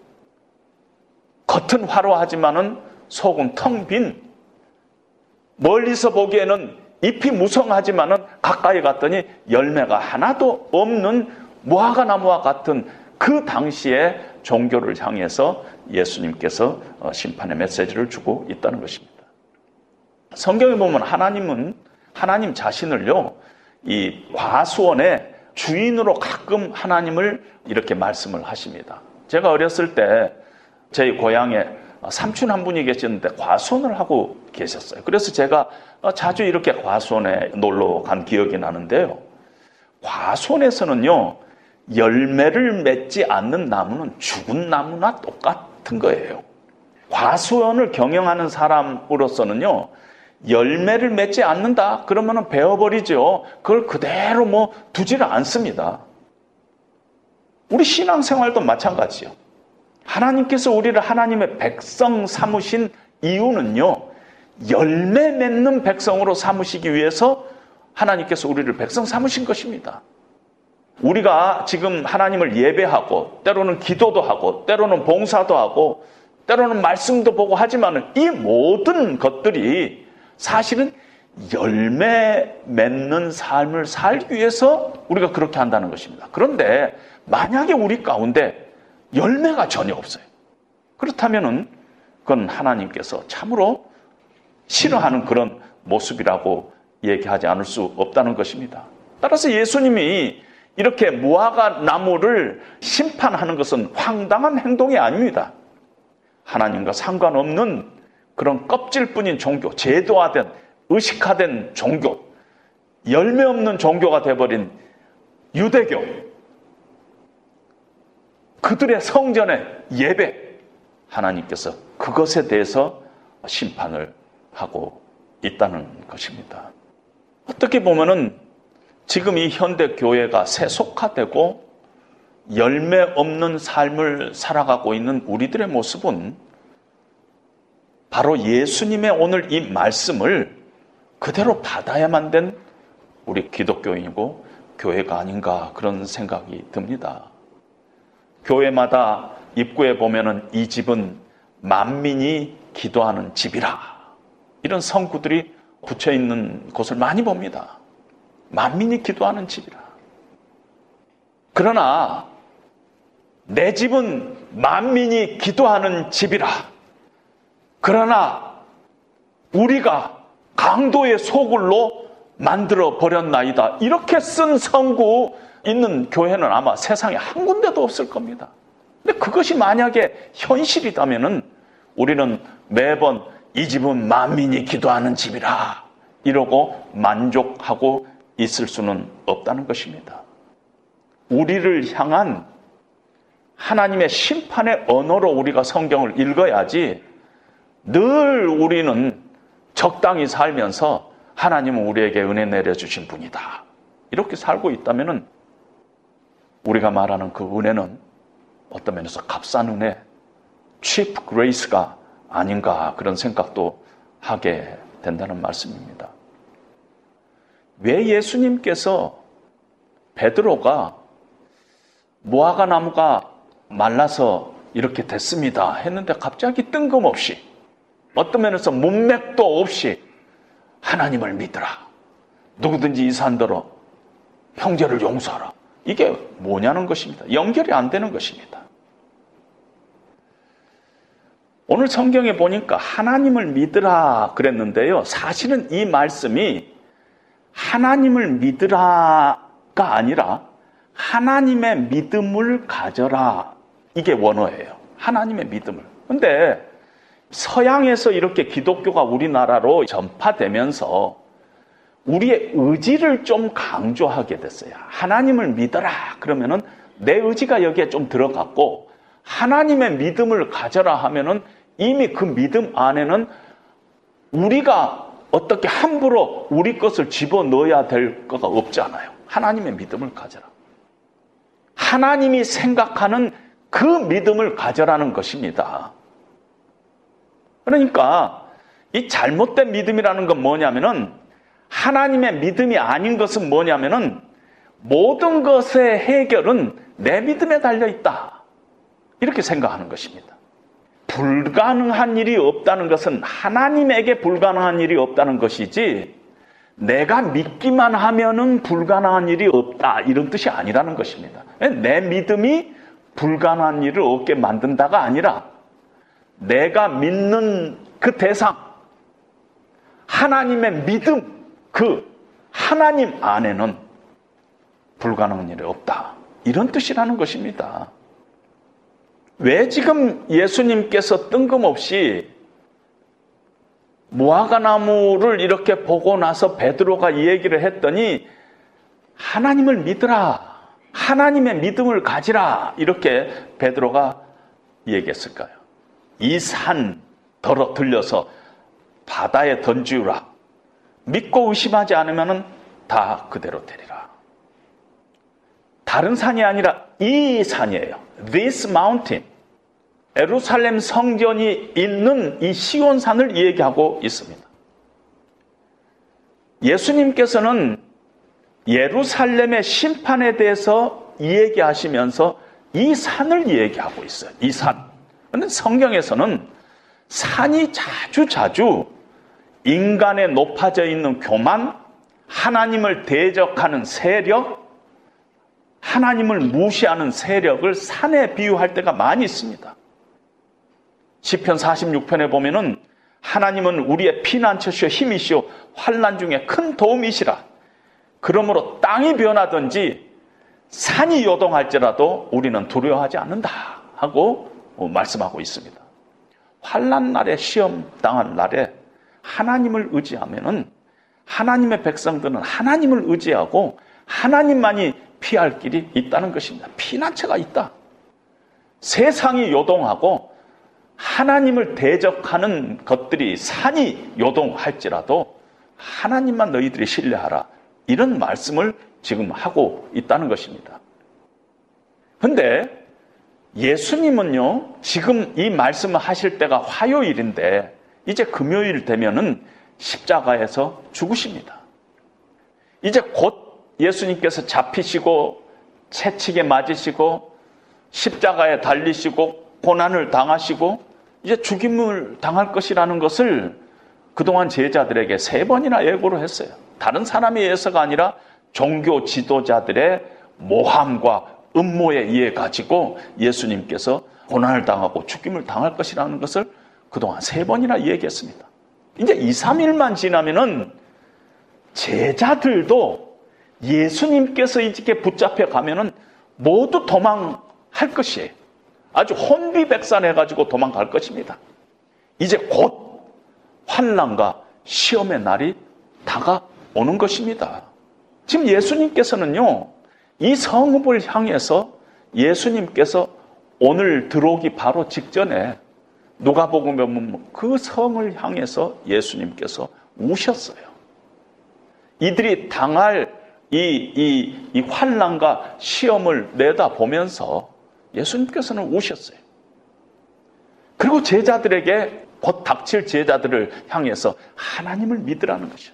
겉은 화려하지만은 속은 텅 빈 멀리서 보기에는 잎이 무성하지만은 가까이 갔더니 열매가 하나도 없는 무화과 나무와 같은 그 당시의 종교를 향해서 예수님께서 어, 심판의 메시지를 주고 있다는 것입니다. 성경에 보면 하나님은 하나님 자신을요, 이 과수원의 주인으로 가끔 하나님을 이렇게 말씀을 하십니다. 제가 어렸을 때 저희 고향에 삼촌 한 분이 계셨는데 과수원을 하고 계셨어요. 그래서 제가 자주 이렇게 과수원에 놀러 간 기억이 나는데요. 과수원에서는요, 열매를 맺지 않는 나무는 죽은 나무나 똑같은 거예요. 과수원을 경영하는 사람으로서는요, 열매를 맺지 않는다? 그러면 베어버리죠. 그걸 그대로 뭐 두지를 않습니다. 우리 신앙생활도 마찬가지요. 하나님께서 우리를 하나님의 백성 삼으신 이유는요, 열매 맺는 백성으로 삼으시기 위해서 하나님께서 우리를 백성 삼으신 것입니다. 우리가 지금 하나님을 예배하고, 때로는 기도도 하고, 때로는 봉사도 하고, 때로는 말씀도 보고 하지만 이 모든 것들이 사실은 열매 맺는 삶을 살기 위해서 우리가 그렇게 한다는 것입니다. 그런데 만약에 우리 가운데 열매가 전혀 없어요. 그렇다면은 그건 하나님께서 참으로 싫어하는 그런 모습이라고 얘기하지 않을 수 없다는 것입니다. 따라서 예수님이 이렇게 무화과 나무를 심판하는 것은 황당한 행동이 아닙니다. 하나님과 상관없는 그런 껍질뿐인 종교, 제도화된, 의식화된 종교, 열매 없는 종교가 되어버린 유대교, 그들의 성전의 예배, 하나님께서 그것에 대해서 심판을 하고 있다는 것입니다. 어떻게 보면은 지금 이 현대 교회가 세속화되고 열매 없는 삶을 살아가고 있는 우리들의 모습은 바로 예수님의 오늘 이 말씀을 그대로 받아야만 된 우리 기독교인이고 교회가 아닌가 그런 생각이 듭니다. 교회마다 입구에 보면은 이 집은 만민이 기도하는 집이라 이런 성구들이 붙여 있는 곳을 많이 봅니다. 만민이 기도하는 집이라. 그러나 내 집은 만민이 기도하는 집이라. 그러나 우리가 강도의 소굴로 만들어 버렸나이다. 이렇게 쓴 성구 있는 교회는 아마 세상에 한 군데도 없을 겁니다. 근데 그것이 만약에 현실이다면은 우리는 매번 이 집은 만민이 기도하는 집이라 이러고 만족하고 있을 수는 없다는 것입니다. 우리를 향한 하나님의 심판의 언어로 우리가 성경을 읽어야지 늘 우리는 적당히 살면서 하나님은 우리에게 은혜 내려주신 분이다. 이렇게 살고 있다면 우리가 말하는 그 은혜는 어떤 면에서 값싼 은혜, cheap grace가 아닌가 그런 생각도 하게 된다는 말씀입니다. 왜 예수님께서 베드로가 무화과 나무가 말라서 이렇게 됐습니다 했는데 갑자기 뜬금없이 어떤 면에서 문맥도 없이 하나님을 믿으라. 누구든지 이 산더러 형제를 용서하라. 이게 뭐냐는 것입니다. 연결이 안 되는 것입니다. 오늘 성경에 보니까 하나님을 믿으라 그랬는데요. 사실은 이 말씀이 하나님을 믿으라가 아니라 하나님의 믿음을 가져라. 이게 원어예요. 하나님의 믿음을. 근데 서양에서 이렇게 기독교가 우리나라로 전파되면서 우리의 의지를 좀 강조하게 됐어요. 하나님을 믿어라. 그러면은 내 의지가 여기에 좀 들어갔고 하나님의 믿음을 가져라 하면은 이미 그 믿음 안에는 우리가 어떻게 함부로 우리 것을 집어 넣어야 될 거가 없잖아요. 하나님의 믿음을 가져라. 하나님이 생각하는 그 믿음을 가져라는 것입니다. 그러니까 이 잘못된 믿음이라는 건 뭐냐면은 하나님의 믿음이 아닌 것은 뭐냐면은 모든 것의 해결은 내 믿음에 달려 있다. 이렇게 생각하는 것입니다. 불가능한 일이 없다는 것은 하나님에게 불가능한 일이 없다는 것이지 내가 믿기만 하면은 불가능한 일이 없다 이런 뜻이 아니라는 것입니다. 내 믿음이 불가능한 일을 없게 만든다가 아니라 내가 믿는 그 대상 하나님의 믿음 그 하나님 안에는 불가능한 일이 없다. 이런 뜻이라는 것입니다. 왜 지금 예수님께서 뜬금없이 무화과 나무를 이렇게 보고 나서 베드로가 이 얘기를 했더니 하나님을 믿으라. 하나님의 믿음을 가지라. 이렇게 베드로가 얘기했을까요? 이산 덜어 들려서 바다에 던지우라. 믿고 의심하지 않으면 다 그대로 되리라. 다른 산이 아니라 이 산이에요. This mountain. 에루살렘 성전이 있는 이 시온산을 얘기하고 있습니다. 예수님께서는 예루살렘의 심판에 대해서 얘기하시면서 이 산을 얘기하고 있어요. 이 산. 그런데 성경에서는 산이 자주 자주 인간에 높아져 있는 교만, 하나님을 대적하는 세력, 하나님을 무시하는 세력을 산에 비유할 때가 많이 있습니다. 시편 46편에 보면은 하나님은 우리의 피난처시오 힘이시오 환난 중에 큰 도움이시라. 그러므로 땅이 변하든지 산이 요동할지라도 우리는 두려워하지 않는다 하고 말씀하고 있습니다. 환난 날에 시험 당한 날에 하나님을 의지하면은 하나님의 백성들은 하나님을 의지하고 하나님만이 피할 길이 있다는 것입니다. 피난처가 있다. 세상이 요동하고 하나님을 대적하는 것들이 산이 요동할지라도 하나님만 너희들이 신뢰하라. 이런 말씀을 지금 하고 있다는 것입니다. 근데 예수님은요, 지금 이 말씀을 하실 때가 화요일인데, 이제 금요일 되면은 십자가에서 죽으십니다. 이제 곧 예수님께서 잡히시고, 채찍에 맞으시고, 십자가에 달리시고, 고난을 당하시고, 이제 죽임을 당할 것이라는 것을 그동안 제자들에게 세 번이나 예고를 했어요. 다른 사람에 의해서가 아니라 종교 지도자들의 모함과 음모에 의해 가지고 예수님께서 고난을 당하고 죽임을 당할 것이라는 것을 그동안 세 번이나 얘기했습니다. 이제 2, 3일만 지나면은 제자들도 예수님께서 이렇게 붙잡혀 가면은 모두 도망할 것이에요. 아주 혼비백산해가지고 도망갈 것입니다. 이제 곧 환란과 시험의 날이 다가오는 것입니다. 지금 예수님께서는요, 이 성읍을 향해서 예수님께서 오늘 들어오기 바로 직전에 누가복음에 그 성을 향해서 예수님께서 우셨어요. 이들이 당할 이, 이, 이 환란과 시험을 내다보면서 예수님께서는 우셨어요. 그리고 제자들에게 곧 닥칠 제자들을 향해서 하나님을 믿으라는 것이요.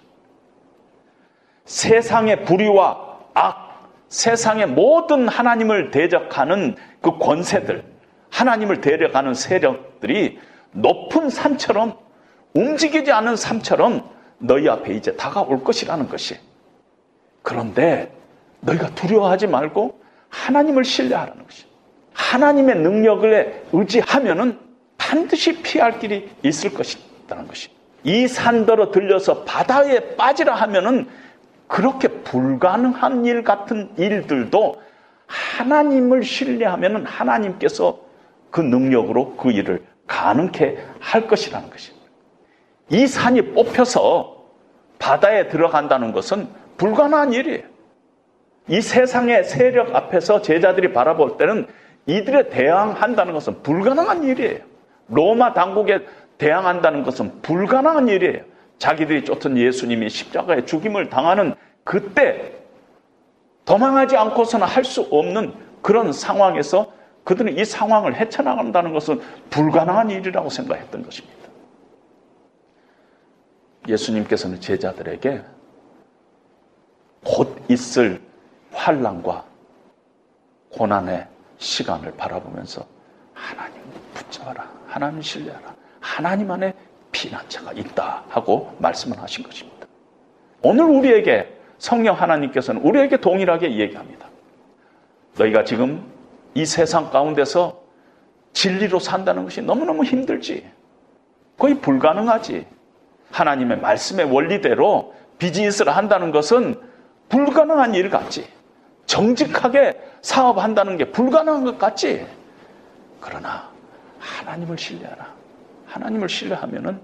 세상의 불의와 악, 세상의 모든 하나님을 대적하는 그 권세들, 하나님을 데려가는 세력들이 높은 산처럼 움직이지 않은 산처럼 너희 앞에 이제 다가올 것이라는 것이. 그런데 너희가 두려워하지 말고 하나님을 신뢰하라는 것이. 하나님의 능력을 의지하면은 반드시 피할 길이 있을 것이라는 것이. 이 산더러 들려서 바다에 빠지라 하면은 그렇게 불가능한 일 같은 일들도 하나님을 신뢰하면 하나님께서 그 능력으로 그 일을 가능케 할 것이라는 것입니다. 이 산이 뽑혀서 바다에 들어간다는 것은 불가능한 일이에요. 이 세상의 세력 앞에서 제자들이 바라볼 때는 이들에 대항한다는 것은 불가능한 일이에요. 로마 당국에 대항한다는 것은 불가능한 일이에요. 자기들이 쫓은 예수님이 십자가에 죽임을 당하는 그때 도망하지 않고서는 할 수 없는 그런 상황에서 그들은 이 상황을 헤쳐나간다는 것은 불가능한 일이라고 생각했던 것입니다. 예수님께서는 제자들에게 곧 있을 환란과 고난의 시간을 바라보면서 하나님 붙잡아라. 하나님 신뢰하라. 하나님 안에 피난처가 있다 하고 말씀을 하신 것입니다. 오늘 우리에게 성령 하나님께서는 우리에게 동일하게 얘기합니다. 너희가 지금 이 세상 가운데서 진리로 산다는 것이 너무너무 힘들지. 거의 불가능하지. 하나님의 말씀의 원리대로 비즈니스를 한다는 것은 불가능한 일 같지. 정직하게 사업한다는 게 불가능한 것 같지. 그러나 하나님을 신뢰하라. 하나님을 신뢰하면은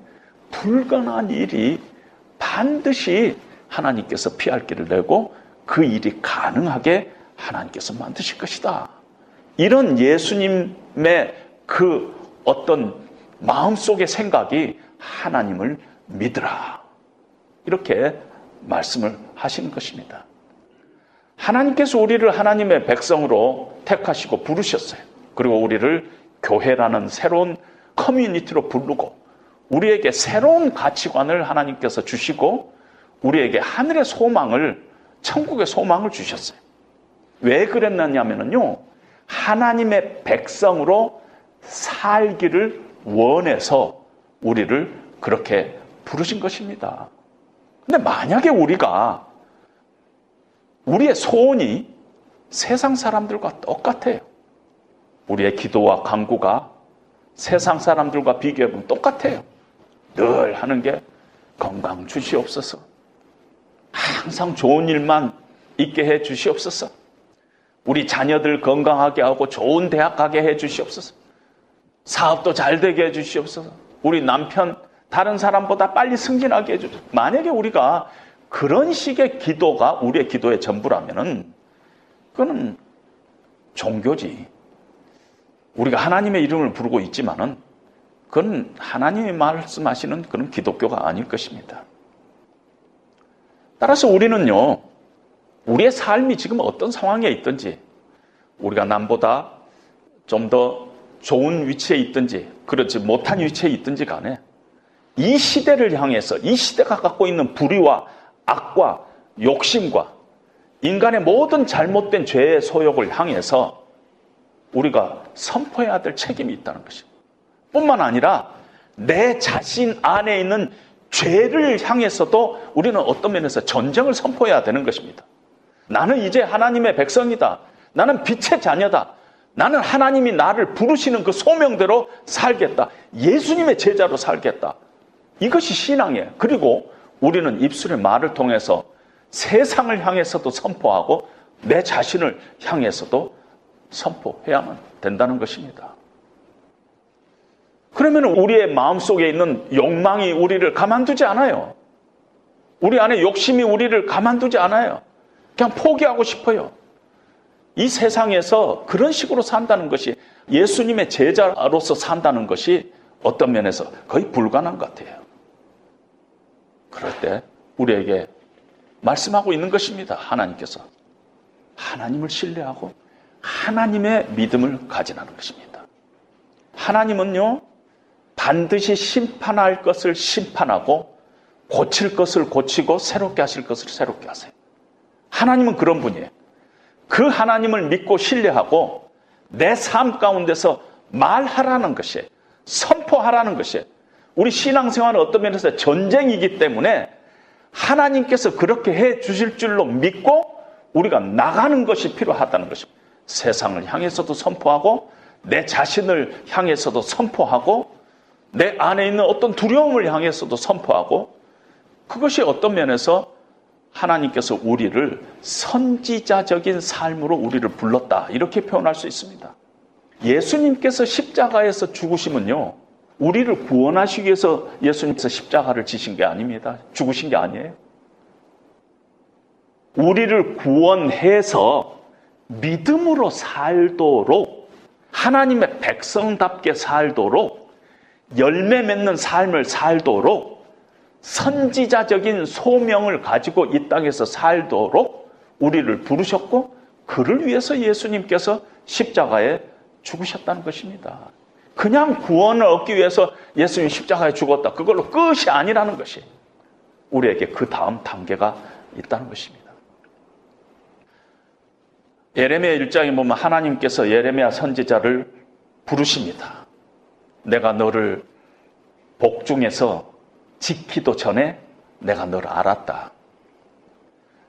불가능한 일이 반드시 하나님께서 피할 길을 내고 그 일이 가능하게 하나님께서 만드실 것이다. 이런 예수님의 그 어떤 마음속의 생각이 하나님을 믿으라. 이렇게 말씀을 하시는 것입니다. 하나님께서 우리를 하나님의 백성으로 택하시고 부르셨어요. 그리고 우리를 교회라는 새로운 커뮤니티로 부르고 우리에게 새로운 가치관을 하나님께서 주시고 우리에게 하늘의 소망을 천국의 소망을 주셨어요. 왜 그랬느냐면요. 하나님의 백성으로 살기를 원해서 우리를 그렇게 부르신 것입니다. 근데 만약에 우리가 우리의 소원이 세상 사람들과 똑같아요. 우리의 기도와 강구가 세상 사람들과 비교해보면 똑같아요. 늘 하는 게 건강 주시옵소서. 항상 좋은 일만 있게 해 주시옵소서. 우리 자녀들 건강하게 하고 좋은 대학 가게 해 주시옵소서. 사업도 잘 되게 해 주시옵소서. 우리 남편 다른 사람보다 빨리 승진하게 해 주시옵소서. 만약에 우리가 그런 식의 기도가 우리의 기도의 전부라면은 그거는 종교지. 우리가 하나님의 이름을 부르고 있지만은 그건 하나님이 말씀하시는 그런 기독교가 아닐 것입니다. 따라서 우리는요, 우리의 삶이 지금 어떤 상황에 있든지, 우리가 남보다 좀 더 좋은 위치에 있든지, 그렇지 못한 위치에 있든지 간에, 이 시대를 향해서, 이 시대가 갖고 있는 불의와 악과 욕심과 인간의 모든 잘못된 죄의 소욕을 향해서 우리가 선포해야 될 책임이 있다는 것입니다. 뿐만 아니라 내 자신 안에 있는 죄를 향해서도 우리는 어떤 면에서 전쟁을 선포해야 되는 것입니다. 나는 이제 하나님의 백성이다. 나는 빛의 자녀다. 나는 하나님이 나를 부르시는 그 소명대로 살겠다. 예수님의 제자로 살겠다. 이것이 신앙이에요. 그리고 우리는 입술의 말을 통해서 세상을 향해서도 선포하고 내 자신을 향해서도 선포해야만 된다는 것입니다. 그러면 우리의 마음속에 있는 욕망이 우리를 가만두지 않아요. 우리 안에 욕심이 우리를 가만두지 않아요. 그냥 포기하고 싶어요. 이 세상에서 그런 식으로 산다는 것이 예수님의 제자로서 산다는 것이 어떤 면에서 거의 불가능한 것 같아요. 그럴 때 우리에게 말씀하고 있는 것입니다. 하나님께서. 하나님을 신뢰하고 하나님의 믿음을 가지라는 것입니다. 하나님은요, 반드시 심판할 것을 심판하고 고칠 것을 고치고 새롭게 하실 것을 새롭게 하세요. 하나님은 그런 분이에요. 그 하나님을 믿고 신뢰하고 내 삶 가운데서 말하라는 것이 선포하라는 것이 우리 신앙생활은 어떤 면에서 전쟁이기 때문에 하나님께서 그렇게 해 주실 줄로 믿고 우리가 나가는 것이 필요하다는 것입니다. 세상을 향해서도 선포하고 내 자신을 향해서도 선포하고 내 안에 있는 어떤 두려움을 향해서도 선포하고 그것이 어떤 면에서 하나님께서 우리를 선지자적인 삶으로 우리를 불렀다. 이렇게 표현할 수 있습니다. 예수님께서 십자가에서 죽으시면요. 우리를 구원하시기 위해서 예수님께서 십자가를 지신 게 아닙니다. 죽으신 게 아니에요. 우리를 구원해서 믿음으로 살도록 하나님의 백성답게 살도록 열매 맺는 삶을 살도록 선지자적인 소명을 가지고 이 땅에서 살도록 우리를 부르셨고 그를 위해서 예수님께서 십자가에 죽으셨다는 것입니다. 그냥 구원을 얻기 위해서 예수님 십자가에 죽었다. 그걸로 끝이 아니라는 것이 우리에게 그 다음 단계가 있다는 것입니다. 예레미야 1장에 보면 하나님께서 예레미야 선지자를 부르십니다. 내가 너를 복중에서 지키도 전에 내가 너를 알았다.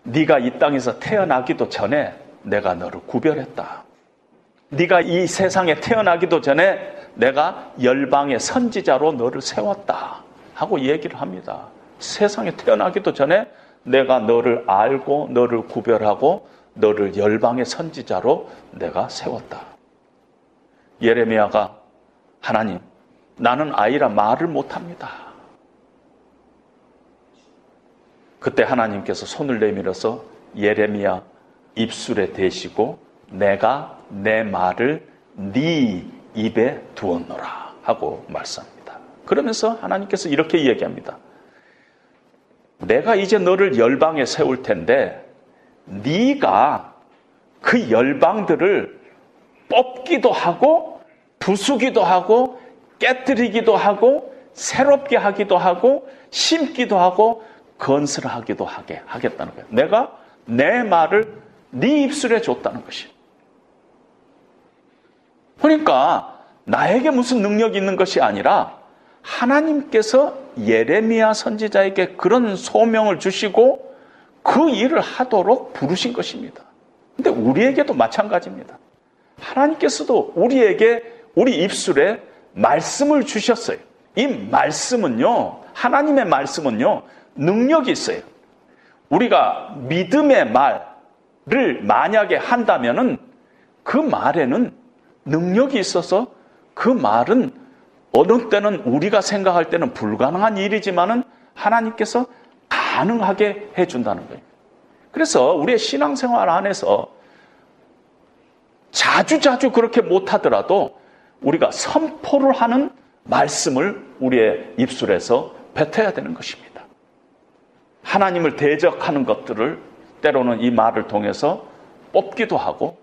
네가 이 땅에서 태어나기도 전에 내가 너를 구별했다. 네가 이 세상에 태어나기도 전에 내가 열방의 선지자로 너를 세웠다. 하고 얘기를 합니다. 세상에 태어나기도 전에 내가 너를 알고 너를 구별하고 너를 열방의 선지자로 내가 세웠다. 예레미야가 하나님, 나는 아이라 말을 못합니다. 그때 하나님께서 손을 내밀어서 예레미야 입술에 대시고 내가 내 말을 네 입에 두었노라 하고 말씀합니다. 그러면서 하나님께서 이렇게 이야기합니다. 내가 이제 너를 열방에 세울 텐데 네가 그 열방들을 뽑기도 하고 부수기도 하고 깨뜨리기도 하고 새롭게 하기도 하고 심기도 하고 건설하기도 하게 하겠다는 거예요. 내가 내 말을 네 입술에 줬다는 것이. 그러니까 나에게 무슨 능력이 있는 것이 아니라 하나님께서 예레미야 선지자에게 그런 소명을 주시고 그 일을 하도록 부르신 것입니다. 근데 우리에게도 마찬가지입니다. 하나님께서도 우리에게 우리 입술에 말씀을 주셨어요. 이 말씀은요, 하나님의 말씀은요, 능력이 있어요. 우리가 믿음의 말을 만약에 한다면은 그 말에는 능력이 있어서 그 말은 어느 때는 우리가 생각할 때는 불가능한 일이지만은 하나님께서 가능하게 해준다는 거예요. 그래서 우리의 신앙생활 안에서 자주자주 그렇게 못하더라도 우리가 선포를 하는 말씀을 우리의 입술에서 뱉어야 되는 것입니다. 하나님을 대적하는 것들을 때로는 이 말을 통해서 뽑기도 하고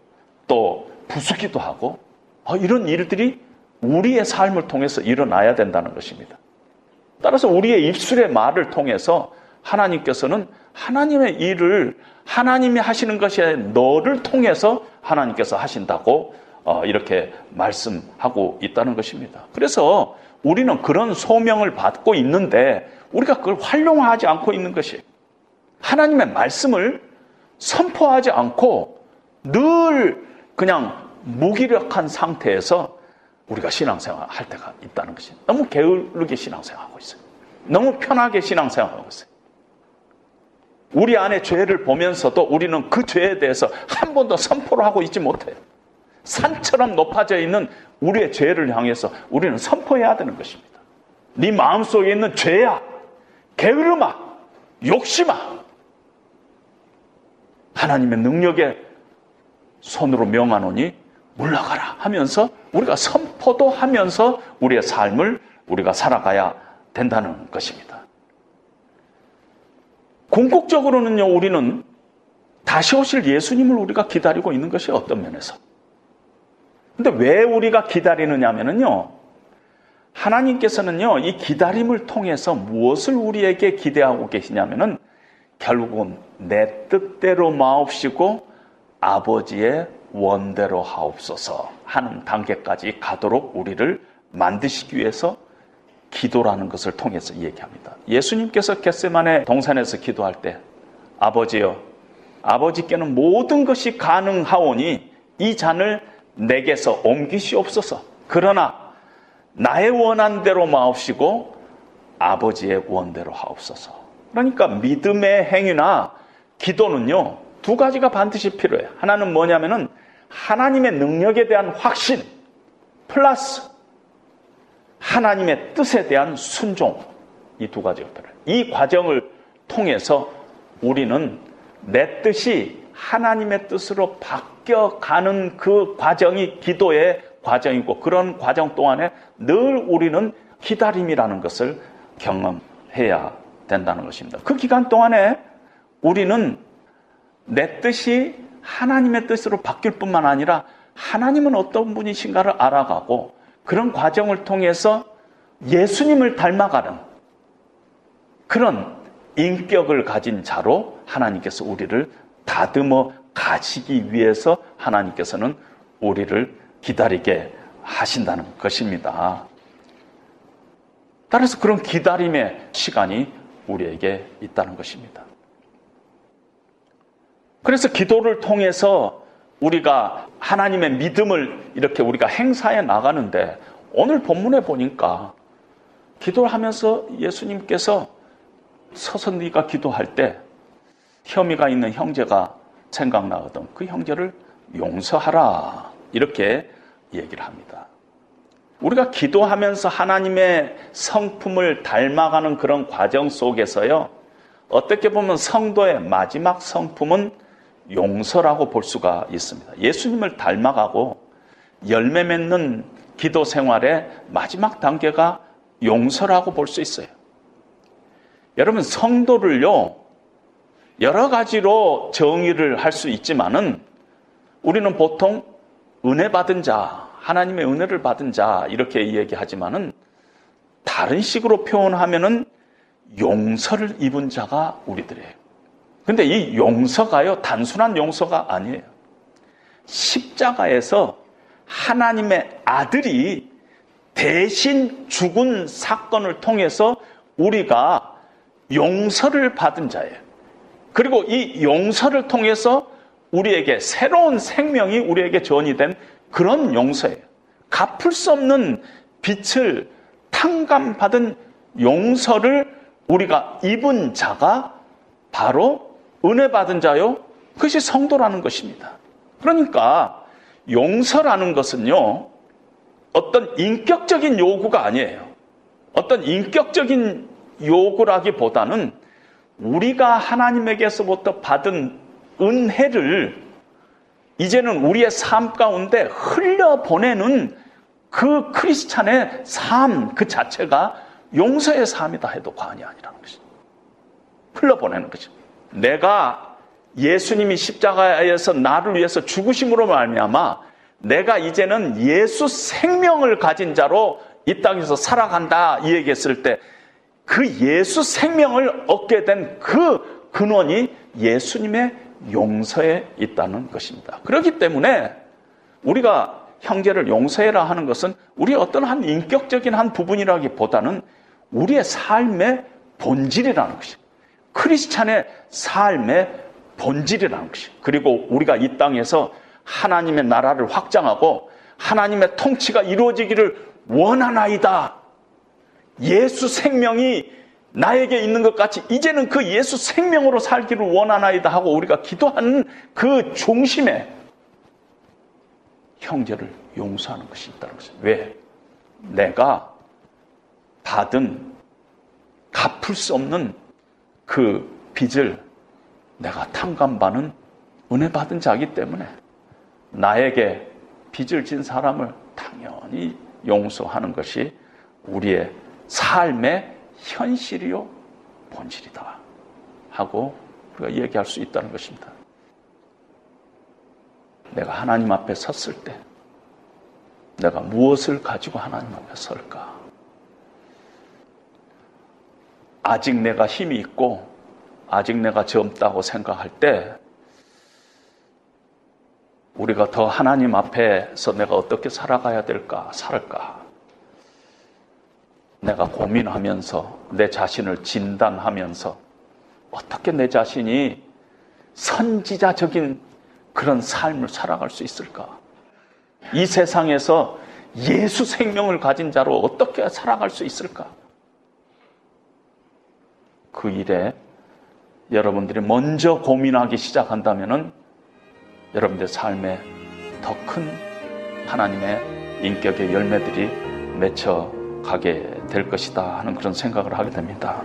또 부수기도 하고 어, 이런 일들이 우리의 삶을 통해서 일어나야 된다는 것입니다. 따라서 우리의 입술의 말을 통해서 하나님께서는 하나님의 일을 하나님이 하시는 것이 너를 통해서 하나님께서 하신다고 어, 이렇게 말씀하고 있다는 것입니다. 그래서 우리는 그런 소명을 받고 있는데 우리가 그걸 활용하지 않고 있는 것이 하나님의 말씀을 선포하지 않고 늘 그냥 무기력한 상태에서 우리가 신앙생활 할 때가 있다는 것이 너무 게으르게 신앙생활하고 있어요. 너무 편하게 신앙생활하고 있어요. 우리 안에 죄를 보면서도 우리는 그 죄에 대해서 한 번도 선포를 하고 있지 못해요. 산처럼 높아져 있는 우리의 죄를 향해서 우리는 선포해야 되는 것입니다. 네 마음속에 있는 죄야, 게으름아, 욕심아. 하나님의 능력에 손으로 명하노니 물러가라 하면서 우리가 선포도 하면서 우리의 삶을 우리가 살아가야 된다는 것입니다. 궁극적으로는요, 우리는 다시 오실 예수님을 우리가 기다리고 있는 것이 어떤 면에서. 근데 왜 우리가 기다리느냐면요, 하나님께서는요, 이 기다림을 통해서 무엇을 우리에게 기대하고 계시냐면은 결국은 내 뜻대로 마옵시고 아버지의 원대로 하옵소서 하는 단계까지 가도록 우리를 만드시기 위해서 기도라는 것을 통해서 얘기합니다. 예수님께서 겟세만의 동산에서 기도할 때 아버지여 아버지께는 모든 것이 가능하오니 이 잔을 내게서 옮기시옵소서. 그러나 나의 원한 대로 마옵시고 아버지의 원대로 하옵소서. 그러니까 믿음의 행위나 기도는요 두 가지가 반드시 필요해요. 하나는 뭐냐면은 하나님의 능력에 대한 확신 플러스 하나님의 뜻에 대한 순종 이 두 가지가 필요해요. 이 과정을 통해서 우리는 내 뜻이 하나님의 뜻으로 바뀌어가는 그 과정이 기도의 과정이고 그런 과정 동안에 늘 우리는 기다림이라는 것을 경험해야 된다는 것입니다. 그 기간 동안에 우리는 내 뜻이 하나님의 뜻으로 바뀔 뿐만 아니라 하나님은 어떤 분이신가를 알아가고 그런 과정을 통해서 예수님을 닮아가는 그런 인격을 가진 자로 하나님께서 우리를 다듬어 가시기 위해서 하나님께서는 우리를 기다리게 하신다는 것입니다. 따라서 그런 기다림의 시간이 우리에게 있다는 것입니다. 그래서 기도를 통해서 우리가 하나님의 믿음을 이렇게 우리가 행사해 나가는데 오늘 본문에 보니까 기도를 하면서 예수님께서 서서 네가 기도할 때 혐의가 있는 형제가 생각나거든. 그 형제를 용서하라. 이렇게 얘기를 합니다. 우리가 기도하면서 하나님의 성품을 닮아가는 그런 과정 속에서요. 어떻게 보면 성도의 마지막 성품은 용서라고 볼 수가 있습니다. 예수님을 닮아가고 열매 맺는 기도 생활의 마지막 단계가 용서라고 볼 수 있어요. 여러분, 성도를요, 여러 가지로 정의를 할 수 있지만은 우리는 보통 은혜 받은 자, 하나님의 은혜를 받은 자, 이렇게 얘기하지만은 다른 식으로 표현하면은 용서를 입은 자가 우리들이에요. 근데 이 용서가요, 단순한 용서가 아니에요. 십자가에서 하나님의 아들이 대신 죽은 사건을 통해서 우리가 용서를 받은 자예요. 그리고 이 용서를 통해서 우리에게 새로운 생명이 우리에게 전이 된 그런 용서예요. 갚을 수 없는 빛을 탕감받은 용서를 우리가 입은 자가 바로 은혜 받은 자요. 그것이 성도라는 것입니다. 그러니까 용서라는 것은요. 어떤 인격적인 요구가 아니에요. 어떤 인격적인 요구라기보다는 우리가 하나님에게서부터 받은 은혜를 이제는 우리의 삶 가운데 흘려보내는 그 크리스찬의 삶 그 자체가 용서의 삶이다 해도 과언이 아니라는 것입니다. 흘러보내는 거죠. 내가 예수님이 십자가에서 나를 위해서 죽으심으로 말미암아 내가 이제는 예수 생명을 가진 자로 이 땅에서 살아간다 이 얘기했을 때 그 예수 생명을 얻게 된 그 근원이 예수님의 용서에 있다는 것입니다. 그렇기 때문에 우리가 형제를 용서해라 하는 것은 우리의 어떤 한 인격적인 한 부분이라기보다는 우리의 삶의 본질이라는 것입니다. 크리스찬의 삶의 본질이라는 것입니다. 그리고 우리가 이 땅에서 하나님의 나라를 확장하고 하나님의 통치가 이루어지기를 원하나이다. 예수 생명이 나에게 있는 것 같이 이제는 그 예수 생명으로 살기를 원하나이다 하고 우리가 기도하는 그 중심에 형제를 용서하는 것이 있다는 것입니다. 왜? 내가 받은 갚을 수 없는 그 빚을 내가 탕감받는 은혜 받은 자기 때문에 나에게 빚을 진 사람을 당연히 용서하는 것이 우리의 삶의 현실이요 본질이다 하고 우리가 얘기할 수 있다는 것입니다. 내가 하나님 앞에 섰을 때 내가 무엇을 가지고 하나님 앞에 설까? 아직 내가 힘이 있고 아직 내가 젊다고 생각할 때 우리가 더 하나님 앞에서 내가 어떻게 살아가야 될까, 살까? 내가 고민하면서 내 자신을 진단하면서 어떻게 내 자신이 선지자적인 그런 삶을 살아갈 수 있을까? 이 세상에서 예수 생명을 가진 자로 어떻게 살아갈 수 있을까? 그 일에 여러분들이 먼저 고민하기 시작한다면 여러분들 삶에 더 큰 하나님의 인격의 열매들이 맺혀 가게 될 것이다 하는 그런 생각을 하게 됩니다.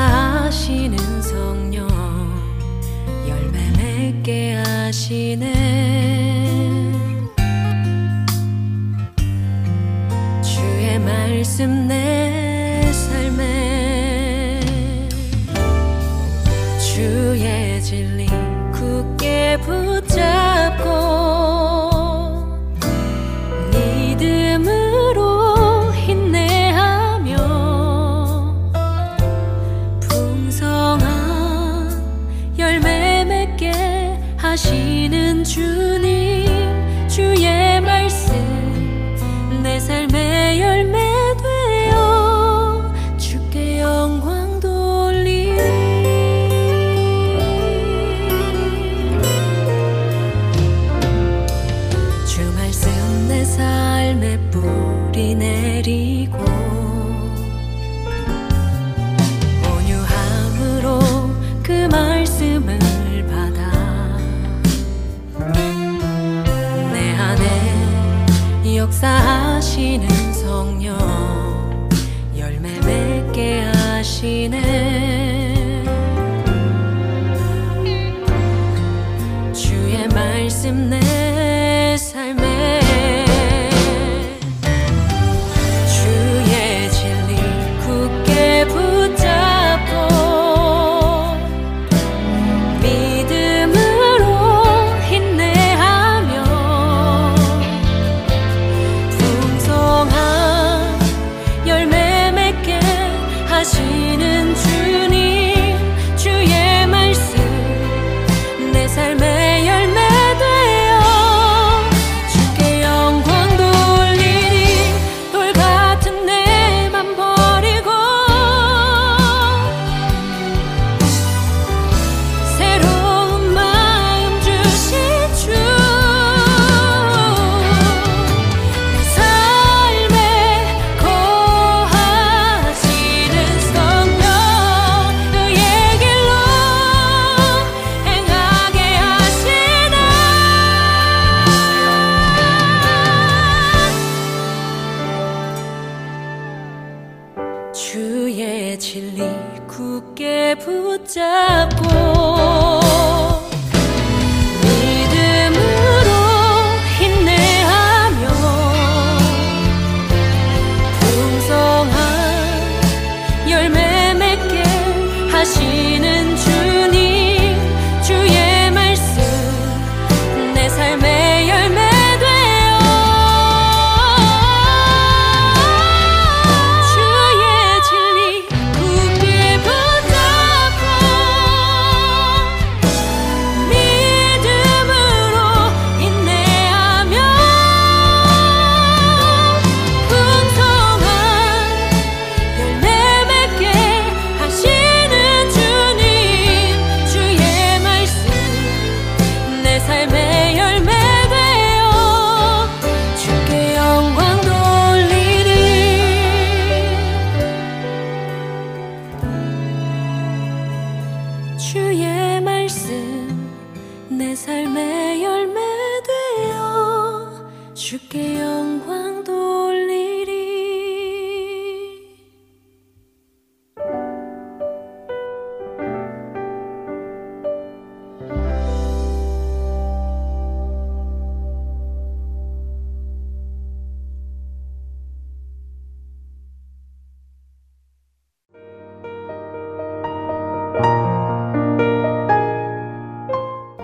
하시는 성령 열매 맺게 하시네. 주의 말씀 내